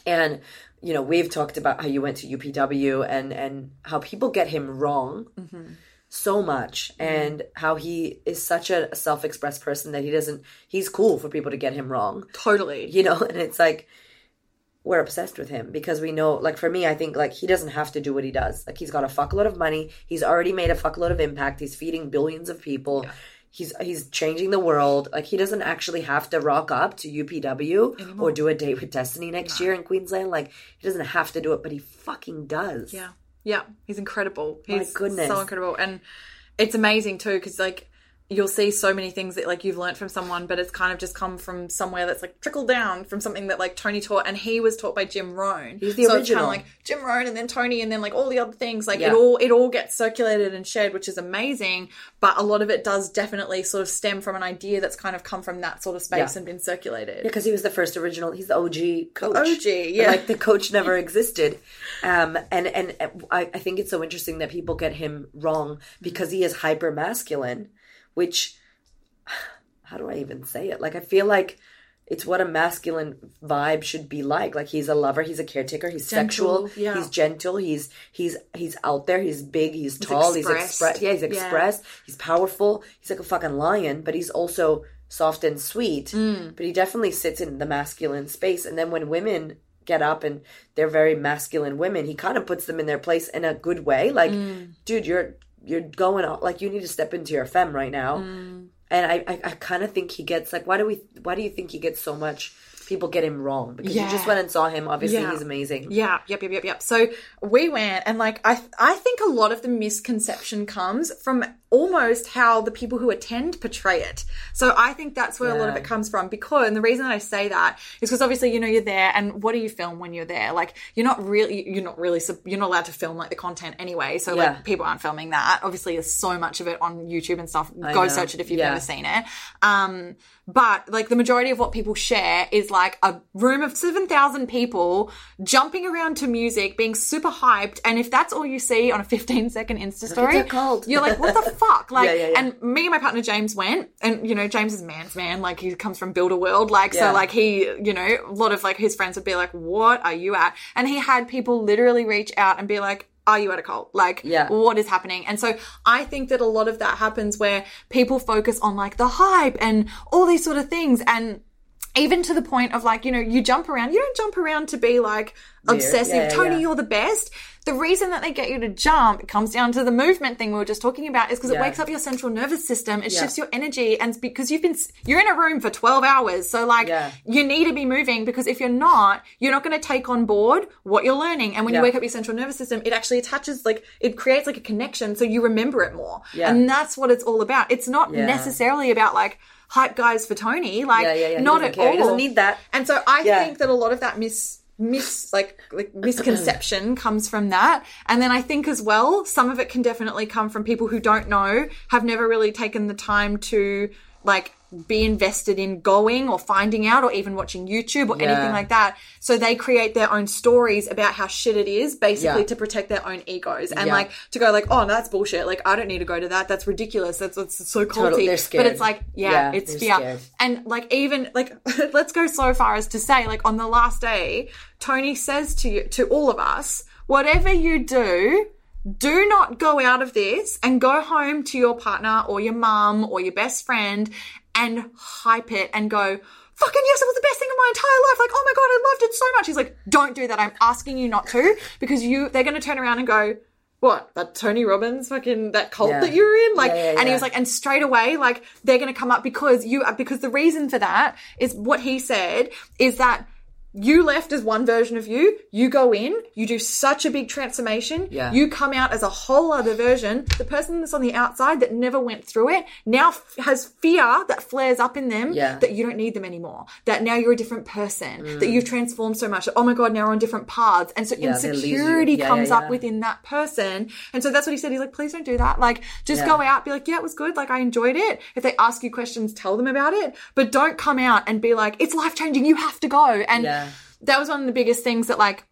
And you know, we've talked about how you went to UPW and and how people get him wrong mm-hmm. so much mm-hmm. and how he is such a self-expressed person that he doesn't he's cool for people to get him wrong. Totally. you know and it's like we're obsessed with him because we know like for me i think like he doesn't have to do what he does. Like he's got a fuckload of money. He's already made a fuckload of impact. He's feeding billions of people he's he's changing the world like he doesn't actually have to rock up to upw or do a date with destiny next year in queensland like he doesn't have to do it but he fucking does Yeah. Yeah. He's incredible. My goodness. so incredible. And it's amazing too, because like you'll see so many things that like you've learned from someone, but it's kind of just come from somewhere that's like trickled down from something that like Tony taught, and he was taught by Jim Rohn. He's the so it's kind original. of like Jim Rohn, and then Tony, and then like all the other things. Like Yeah. it all it all gets circulated and shared, which is amazing. But a lot of it does definitely sort of stem from an idea that's kind of come from that sort of space Yeah. and been circulated. because he was the first original he's the og coach OG, yeah. like the coach never existed um and and I, I think it's so interesting that people get him wrong because he is hyper masculine which how do i even say it like i feel like it's what a masculine vibe should be like like he's a lover he's a caretaker he's Gentle, sexual yeah. he's gentle he's he's he's out there he's big he's, tall he's expressed. express yeah he's Yeah. expressed he's powerful he's like a fucking lion but he's also soft and sweet Mm. but he definitely sits in the masculine space and then when women get up and they're very masculine women he kind of puts them in their place in a good way like Mm. dude you're you're going on like you need to step into your femme right now Mm. and i i, I kind of think he gets like why do we why do you think he gets so much people get him wrong because Yeah. you just went and saw him. Obviously, Yeah. he's amazing. Yeah, yep, yep, yep, yep. So we went, and like I, I think a lot of the misconception comes from almost how the people who attend portray it. So I think that's where a lot of it comes from. Because, and the reason I say that is because obviously you know you're there, and what do you film when you're there? Like you're not really, you're not really, you're not allowed to film like the content anyway. So Yeah. like people aren't filming that. Obviously, there's so much of it on YouTube and stuff. Go know. search it if you've Yeah. never seen it. Um, but like the majority of what people share is like a room of 7,000 people jumping around to music, being super hyped. And if that's all you see on a 15 second Insta story, you're like, what the fuck? Like, Yeah, yeah, yeah. and me and my partner James went, and you know, James is man's man. Like, he comes from Builder World. Like, so like he, you know, a lot of like his friends would be like, what are you at? And he had people literally reach out and be like, are you at a cult? Like, Yeah. what is happening? And so I think that a lot of that happens where people focus on like the hype and all these sort of things. And even to the point of like, you know, you jump around, you don't jump around to be like obsessive. Yeah, yeah, Tony, yeah. you're the best. The reason that they get you to jump it comes down to the movement thing we were just talking about is because it wakes up your central nervous system. It shifts your energy. And because you've been, you're in a room for 12 hours. So like, you need to be moving because if you're not, you're not going to take on board what you're learning. And when you wake up your central nervous system, it actually attaches, like, it creates like a connection so you remember it more. And that's what it's all about. It's not necessarily about like hype guys for Tony. Like, Yeah, yeah, yeah. Not at care. all. He doesn't need that. And so I think that a lot of that mis mis like, like misconception comes from that. And then I think as well, some of it can definitely come from people who don't know, have never really taken the time to like be invested in going or finding out or even watching YouTube or Yeah. anything like that. So they create their own stories about how shit it is, basically Yeah. to protect their own egos and Yeah. like to go like, oh, no, that's bullshit. Like I don't need to go to that. That's ridiculous. That's, that's so culty. Totally. But it's like, yeah, it's fear. scared. And like even like let's go so far as to say like on the last day, Tony says to you to all of us, whatever you do, do not go out of this and go home to your partner or your mum or your best friend and hype it and go, fucking yes, it was the best thing of my entire life. Like, oh my God, I loved it so much. He's like, don't do that. I'm asking you not to because you, they're going to turn around and go, what that Tony Robbins fucking that cult Yeah. that you're in like Yeah, yeah, and he was like and straight away like they're going to come up because you because the reason for that is what he said is that you left as one version of you. You go in. You do such a big transformation. Yeah. you come out as a whole other version. The person that's on the outside that never went through it now f- has fear that flares up in them Yeah. that you don't need them anymore. That now you're a different person. That you've transformed so much that, oh my god now we're on different paths. And so Mm. Yeah, they lose you. insecurity comes up within that person. And so that's what he said. He's like please don't do that. Like just go out. Be like yeah it was good. Like i enjoyed it. If they ask you questions tell them about it. But don't come out and be like it's life changing you have to go. And. That was one of the biggest things that like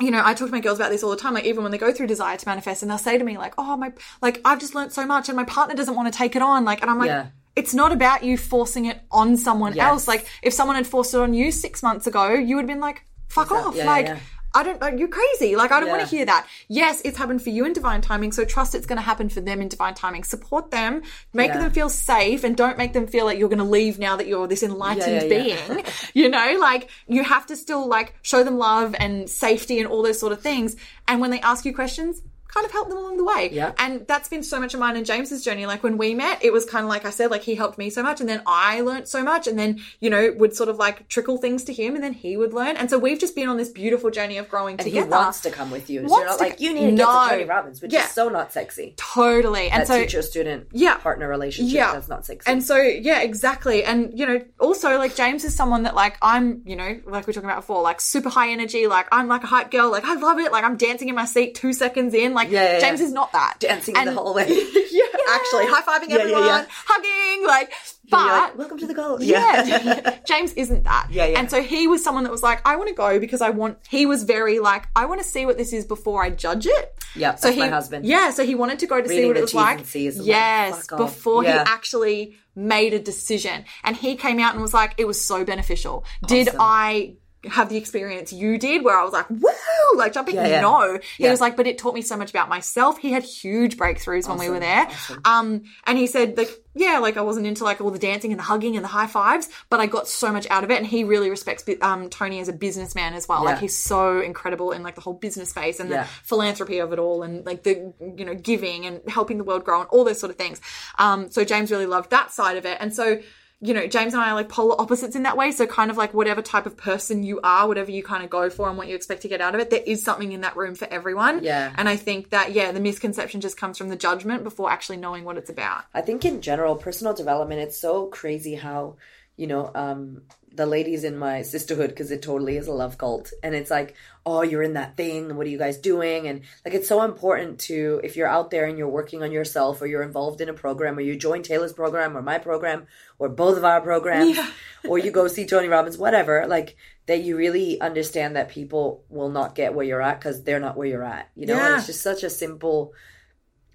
you know, I talk to my girls about this all the time. Like, even when they go through desire to manifest, and they'll say to me, like, "Oh, my, like, I've just learned so much, and my partner doesn't want to take it on." Like, and I'm like, Yeah. it's not about you forcing it on someone Yes. else. Like, if someone had forced it on you six months ago, you would have been like, "Fuck off!" yeah, like, yeah. I don't like you're crazy. Like, I don't want to hear that. Yes, it's happened for you in divine timing, so trust it's going to happen for them in divine timing. Support them, make Yeah. them feel safe, and don't make them feel like you're going to leave now that you're this enlightened Yeah, yeah, yeah. being. you know, like you have to still like show them love and safety and all those sort of things. And when they ask you questions, kind of help them along the way. Yeah. And that's been so much of mine and James's journey. Like when we met, it was kind of like I said, like he helped me so much and then I learned so much and then, you know, would sort of like trickle things to him and then he would learn. And so we've just been on this beautiful journey of growing together, And he wants to come with you. So you're not like, you need to get No. to Tony Robbins, which Yeah. is so not sexy. totally. And That so teacher student Yeah. partner relationship, Yeah. that's not sexy. And so, yeah, exactly. And, you know, also, like, James is someone that, like, I'm, you know, like we're talking about before, like, super high energy. Like, I'm like a hype girl. Like, I love it. Like, I'm dancing in my seat two seconds in. Like, Yeah, yeah, James is not that. Dancing in the hallway. Yeah, actually, high fiving everyone, hugging, like, but. like, welcome to the goal. yeah. James isn't that. Yeah, yeah. And so he was someone that was like, I want to go because I want, he was very like, I want to see what this is before I judge it. Yeah, so he, my husband. Yeah, so he wanted to go to see what it was like. and and like, yes, before he actually made a decision. And he came out and was like, it was so beneficial. Did I have the experience you did where I was like, woo, like jumping? Yeah, yeah. No. He Yeah. was like, but it taught me so much about myself. He had huge breakthroughs when we were there. awesome. Um, and he said, like, yeah, like I wasn't into like all the dancing and the hugging and the high fives, but I got so much out of it. And he really respects um, Tony as a businessman as well. Like he's so incredible in like the whole business space and the philanthropy of it all, and like the you know giving and helping the world grow and all those sort of things. Um, so James really loved that side of it, and so you know, James and I are like polar opposites in that way. So kind of like whatever type of person you are, whatever you kind of go for and what you expect to get out of it, there is something in that room for everyone. Yeah. And I think that, yeah, the misconception just comes from the judgment before actually knowing what it's about. I think in general, personal development, it's so crazy how, you know, um, the ladies in my sisterhood, because it totally is a love cult. And it's like, oh, you're in that thing. What are you guys doing? And like, it's so important to, if you're out there and you're working on yourself or you're involved in a program or you join Taylor's program or my program or both of our programs or you go see Tony Robbins, whatever, like, that you really understand that people will not get where you're at because they're not where you're at, you know? And it's just such a simple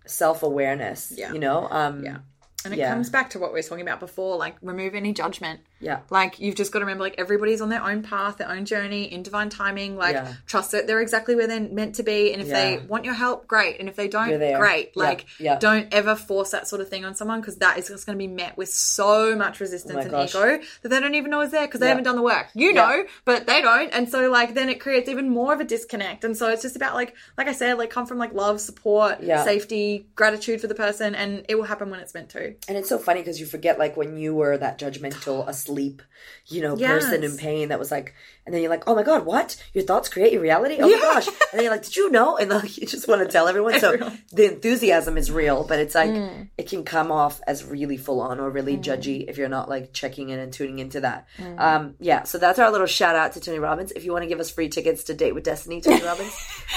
self awareness, Yeah. you know? Um, Yeah. And it Yeah. comes back to what we were talking about before, like remove any judgment. Yeah. Like you've just got to remember, like everybody's on their own path, their own journey in divine timing. Like Yeah. trust that they're exactly where they're meant to be, and if Yeah. they want your help, great. And if they don't, great. Like Yeah. don't ever force that sort of thing on someone because that is just going to be met with so much oh resistance Oh and gosh. ego that they don't even know is there because they haven't done the work. You know, but they don't, and so like then it creates even more of a disconnect. And so it's just about like, like I said, like come from like love, support, Yeah. safety, gratitude for the person, and it will happen when it's meant to. And it's so funny because you forget like when you were that judgmental, asleep, you know, person in pain that was like, and then you're like, oh my god, what? Your thoughts create your reality? Oh my gosh! And then you're like, did you know? And like you just want to tell everyone. So the enthusiasm is real, but it's like Mm. it can come off as really full on or really judgy if you're not like checking in and tuning into that. Um, yeah. So that's our little shout out to Tony Robbins. If you want to give us free tickets to date with Destiny, Tony Robbins,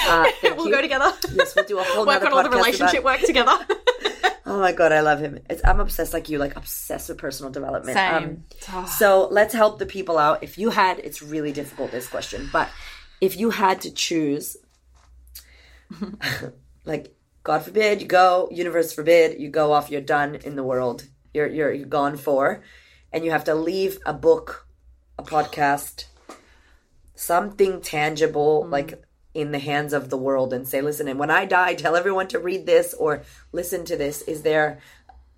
uh, we'll you. go together. Yes, we'll do a whole Work on all the relationship work together. Oh my god, I love him. It's, I'm obsessed like you, like obsessed with personal development. Same. Um, so let's help the people out. If you had, it's really difficult this question, but if you had to choose, like God forbid you go, universe forbid you go off, you're done in the world, you're you're you're gone for, and you have to leave a book, a podcast, something tangible like in the hands of the world and say listen and when i die tell everyone to read this or listen to this is there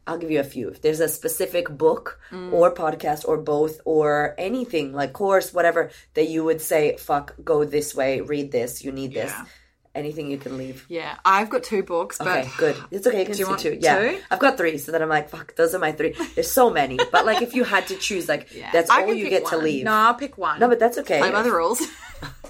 i'll give you a few if there's a specific book mm. or podcast or both or anything like course whatever that you would say fuck go this way read this you need this Yeah. anything you can leave yeah, I've got two books, but Okay, good. It's okay. You can Do you want two. Yeah, two? I've got three, so that I'm like, fuck, those are my three. There's so many, but like, if you had to choose, like, Yeah. that's I all you get to leave. No, I'll pick one. No, but that's okay. by the rules.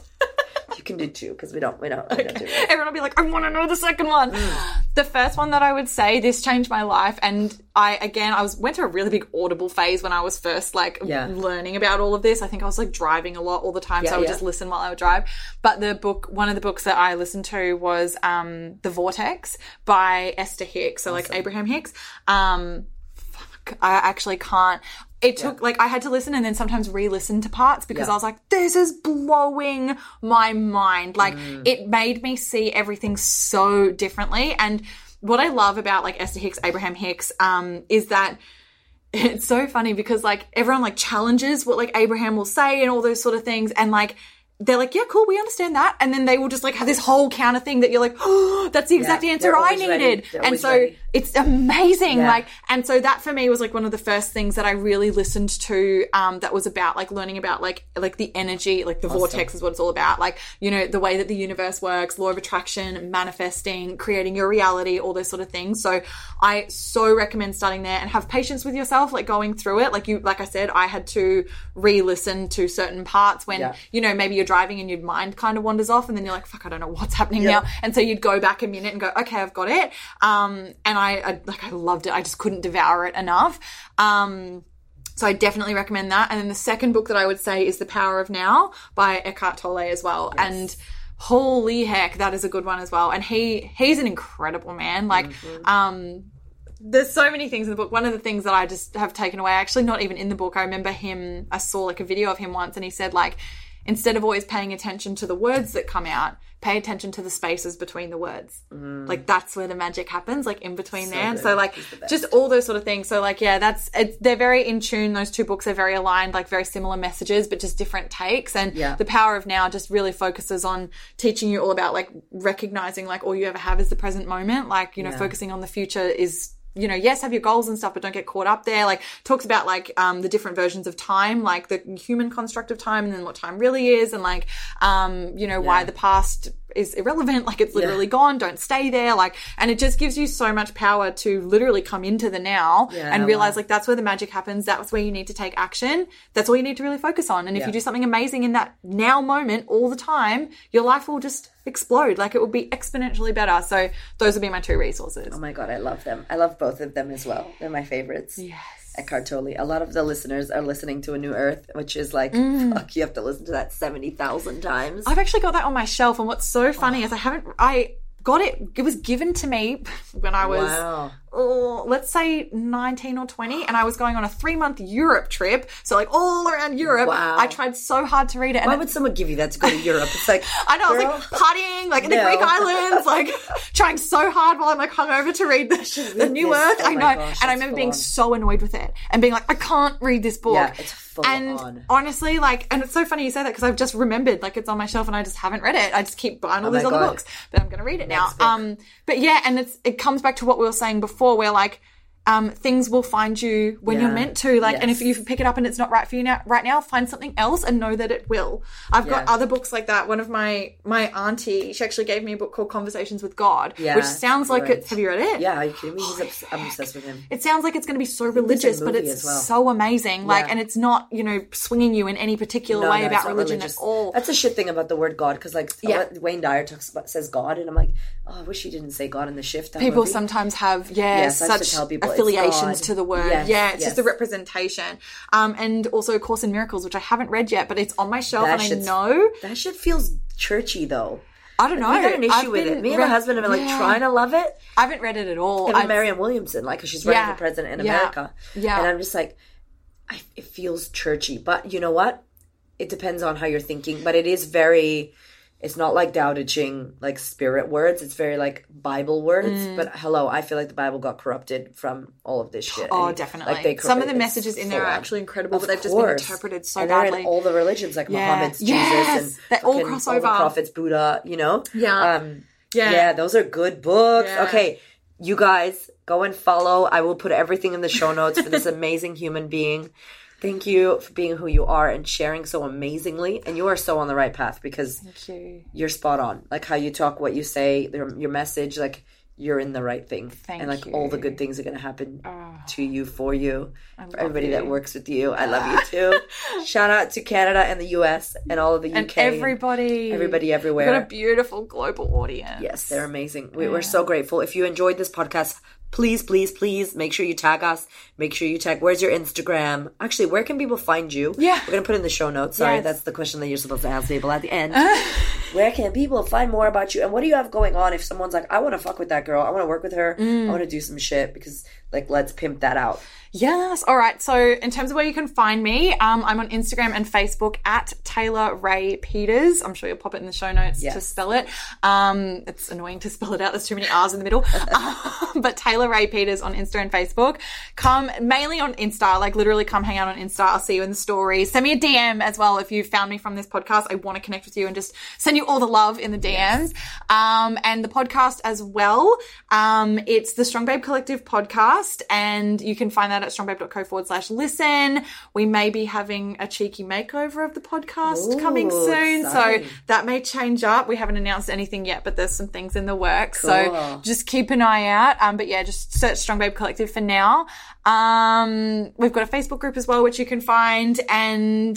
You can do two because we don't, we don't, we don't do. Everyone will be like, I want to know the second one. Mm. The first one that I would say, this changed my life. And I, again, I was went through a really big audible phase when I was first like Yeah. learning about all of this. I think I was like driving a lot all the time. Yeah, so I would yeah. just listen while I would drive. But the book, one of the books that I listened to was um, The Vortex by Esther Hicks. So like Abraham Hicks. Um, fuck, I actually can't. It took like I had to listen and then sometimes re-listen to parts because Yeah. I was like, this is blowing my mind. Like Mm. it made me see everything so differently. And what I love about like Esther Hicks, Abraham Hicks, um, is that it's so funny because like everyone like challenges what like Abraham will say and all those sort of things and like they're like, yeah, cool, we understand that. And then they will just like have this whole counter thing that you're like, oh, that's the exact Yeah, answer I needed. And so ready. It's amazing. Yeah. Like, and so that for me was like one of the first things that I really listened to, um, that was about like learning about like, like the energy, like the vortex is what it's all about. Like, you know, the way that the universe works, law of attraction, manifesting, creating your reality, all those sort of things. So I so recommend starting there and have patience with yourself, like going through it. Like you, like I said, I had to re-listen to certain parts when, Yeah. you know, maybe you're driving and your mind kind of wanders off and then you're like, fuck, I don't know what's happening Yeah. now. And so you'd go back a minute and go, okay, I've got it. Um, and I, I like, I loved it. I just couldn't devour it enough. Um, so I definitely recommend that. And then the second book that I would say is The Power of Now by Eckhart Tolle as well. And holy heck, that is a good one as well. And he he's an incredible man. Like, um, there's so many things in the book. One of the things that I just have taken away, actually not even in the book, I remember him, I saw like a video of him once and he said like, instead of always paying attention to the words that come out, pay attention to the spaces between the words. Like that's where the magic happens, like in between there. And so like just all those sort of things. So like yeah, that's it's they're very in tune. Those two books are very aligned, like very similar messages, but just different takes. And Yeah. the power of now just really focuses on teaching you all about like recognizing like all you ever have is the present moment. Like you know, Yeah. focusing on the future is you know, yes, have your goals and stuff, but don't get caught up there. Like talks about like um, the different versions of time, like the human construct of time, and then what time really is, and like um, you know why the past is irrelevant. Like it's literally gone. Don't stay there. Like, and it just gives you so much power to literally come into the now Yeah, and realize wow. like that's where the magic happens. That's where you need to take action. That's all you need to really focus on. And if Yeah. you do something amazing in that now moment all the time, your life will just explode. Like it will be exponentially better. So those would be my two resources. Oh my god, I love them. I love both of them as well. They're my favorites. Yes. Eckhart Tolle. A lot of the listeners are listening to A New Earth, which is like, Mm. fuck, you have to listen to that 70,000 times. I've actually got that on my shelf, and what's so funny is I haven't. I got it. It was given to me when I was, Wow. Oh, let's say nineteen or twenty, and I was going on a three month Europe trip. So like all around Europe. Wow. I tried so hard to read it, and Why it- would someone give you that to go to Europe? It's like, I know, I was like partying, like in the Greek islands, like trying so hard while I'm like hungover to read the, the New this. Earth. Oh I know. gosh, and I remember being on. so annoyed with it and being like, I can't read this book. Yeah, it's full and on. honestly, like, and it's so funny you say that because I've just remembered, like, it's on my shelf and I just haven't read it. I just keep buying all Oh these other God. books, but I'm going to read it now. Book. Um, but yeah, and it's it comes back to what we were saying before, where like. Um, things will find you when you're meant to. Like, and if you pick it up and it's not right for you now, right now, find something else and know that it will. I've got other books like that. One of my my auntie, she actually gave me a book called Conversations with God, Yeah, which sounds like right. it's. Have you read it? yeah, are you kidding me? He's obs- I'm obsessed with him. It sounds like it's going to be so religious, but it's well. so amazing. Like, Yeah. and it's not, you know, swinging you in any particular No, way no, about religion religious. at all. That's a shit thing about the word God, because like Yeah. Wayne Dyer talks about says God, and I'm like, oh, I wish he didn't say God in the shift. People movie. sometimes have, yeah, Yes, I used to such tell people affiliations to the word. Yes, yeah, it's just a representation. Um, and also A Course in Miracles, which I haven't read yet, but it's on my shelf That and I know. that shit feels churchy though. I don't know. I got an issue I've with it. Me and read- my husband have been like yeah. trying to love it. I haven't read it at all. Even I- Marianne Williamson, like, 'cause she's running Yeah. for president in Yeah. America. Yeah. And I'm just like, I, it feels churchy. But you know what? It depends on how you're thinking. But it is very, it's not like Tao Te Ching, like spirit words. It's very like Bible words. Mm. But hello, I feel like the Bible got corrupted from all of this shit. Oh, And, definitely. Like, they cor- Some of the messages in there are actually incredible, Of but they've just been interpreted so and badly. in all the religions, like Yeah. Muhammad's Yes. Jesus, and They all cross the over. prophets, Buddha. You know, Yeah. um, Yeah. yeah, those are good books. Yeah. Okay, you guys go and follow. I will put everything in the show notes for this amazing human being. Thank you for being who you are and sharing so amazingly. And you are so on the right path because Thank you. you're spot on. Like how you talk, what you say, your, your message, like you're in the right thing. Thank and like all the good things are going to happen Oh, to you, for you, for everybody that works with you. I love you too. Shout out to Canada and the US and all of the UK. and everybody. everybody everywhere. We've got a beautiful global audience. Yes, they're amazing. We, We're so grateful. If you enjoyed this podcast, please, please, please make sure you tag us. Make sure you tag. Where's your Instagram? Actually, where can people find you? Yeah. we're gonna put it in the show notes. Sorry, Yes. that's the question that you're supposed to ask people at the end. where can people find more about you? And what do you have going on? If someone's like, I want to fuck with that girl, I want to work with her, Mm. I want to do some shit because like let's pimp that out. Yes. All right. So, in terms of where you can find me, um, I'm on Instagram and Facebook at Taylor Rae Peters. I'm sure you'll pop it in the show notes to spell it. Um, it's annoying to spell it out. There's too many R's in the middle. Um, but Taylor Rae Peters on Insta and Facebook. Come mainly on Insta. Like literally, come hang out on Insta. I'll see you in the stories. Send me a DM as well if you found me from this podcast. I want to connect with you and just send you all the love in the DMs. Um, and the podcast as well. Um, it's the Strong Babe Collective podcast, and you can find that at strongbabe.co forward slash listen. We may be having a cheeky makeover of the podcast Ooh, coming soon, exciting. so that may change up. We haven't announced anything yet, but there's some things in the works. Cool. So just keep an eye out. Um, but yeah, just search Strong Babe Collective for now. Um, we've got a Facebook group as well, which you can find. And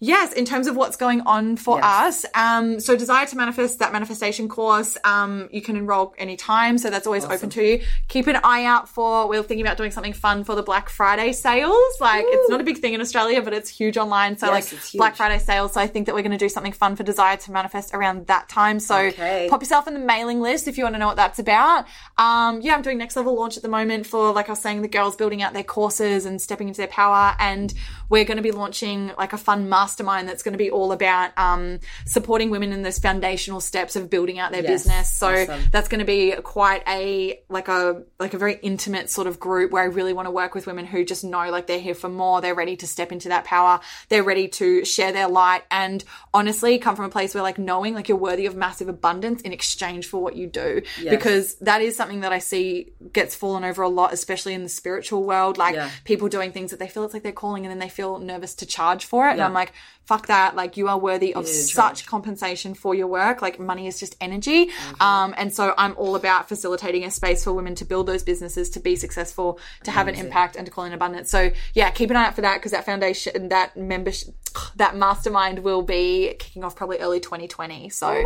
yes, in terms of what's going on for Yes. us, um, so Desire to Manifest, that manifestation course, um, you can enroll anytime. So that's always open to you. Keep an eye out for, we're thinking about doing something fun for the Black Friday sales. Like it's not a big thing in Australia, but it's huge online. So Yes, like. Black Friday sales. So I think that we're going to do something fun for Desire to Manifest around that time. So Okay. pop yourself in the mailing list if you want to know what that's about. Um, yeah, I'm doing next level launch at the moment for, like I was saying, the girls building out their courses and stepping into their power. And we're going to be launching like a fun mastermind that's going to be all about um, supporting women in those foundational steps of building out their Yes, business. So awesome. that's going to be quite a like a like a very intimate sort of group where I really want to work with women who just know like they're here for more. They're ready to step into that power. They're ready to share their light and honestly come from a place where like knowing like you're worthy of massive abundance in exchange for what you do. Yes. Because that is something that I see gets fallen over a lot, especially in the spiritual world. Like Yeah. people doing things that they feel it's like they're calling and then they feel nervous to charge for it. And I'm like, fuck that. Like you are worthy of such compensation for your work. Like money is just energy. Mm-hmm. Um, and so I'm all about facilitating a space for women to build those businesses, to be successful, to have an impact and to call in abundance. So yeah, keep an eye out for that because that foundation, that membership, that mastermind will be kicking off probably early 2020. So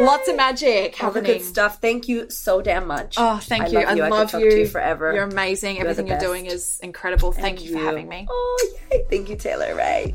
lots of magic All happening. good stuff. Thank you so damn much. Oh, thank I you. Love. I I love talk you. to you forever. You're amazing. You're Everything you're doing is incredible. Thank you for having me. Oh, yay. Thank you, Taylor Rae.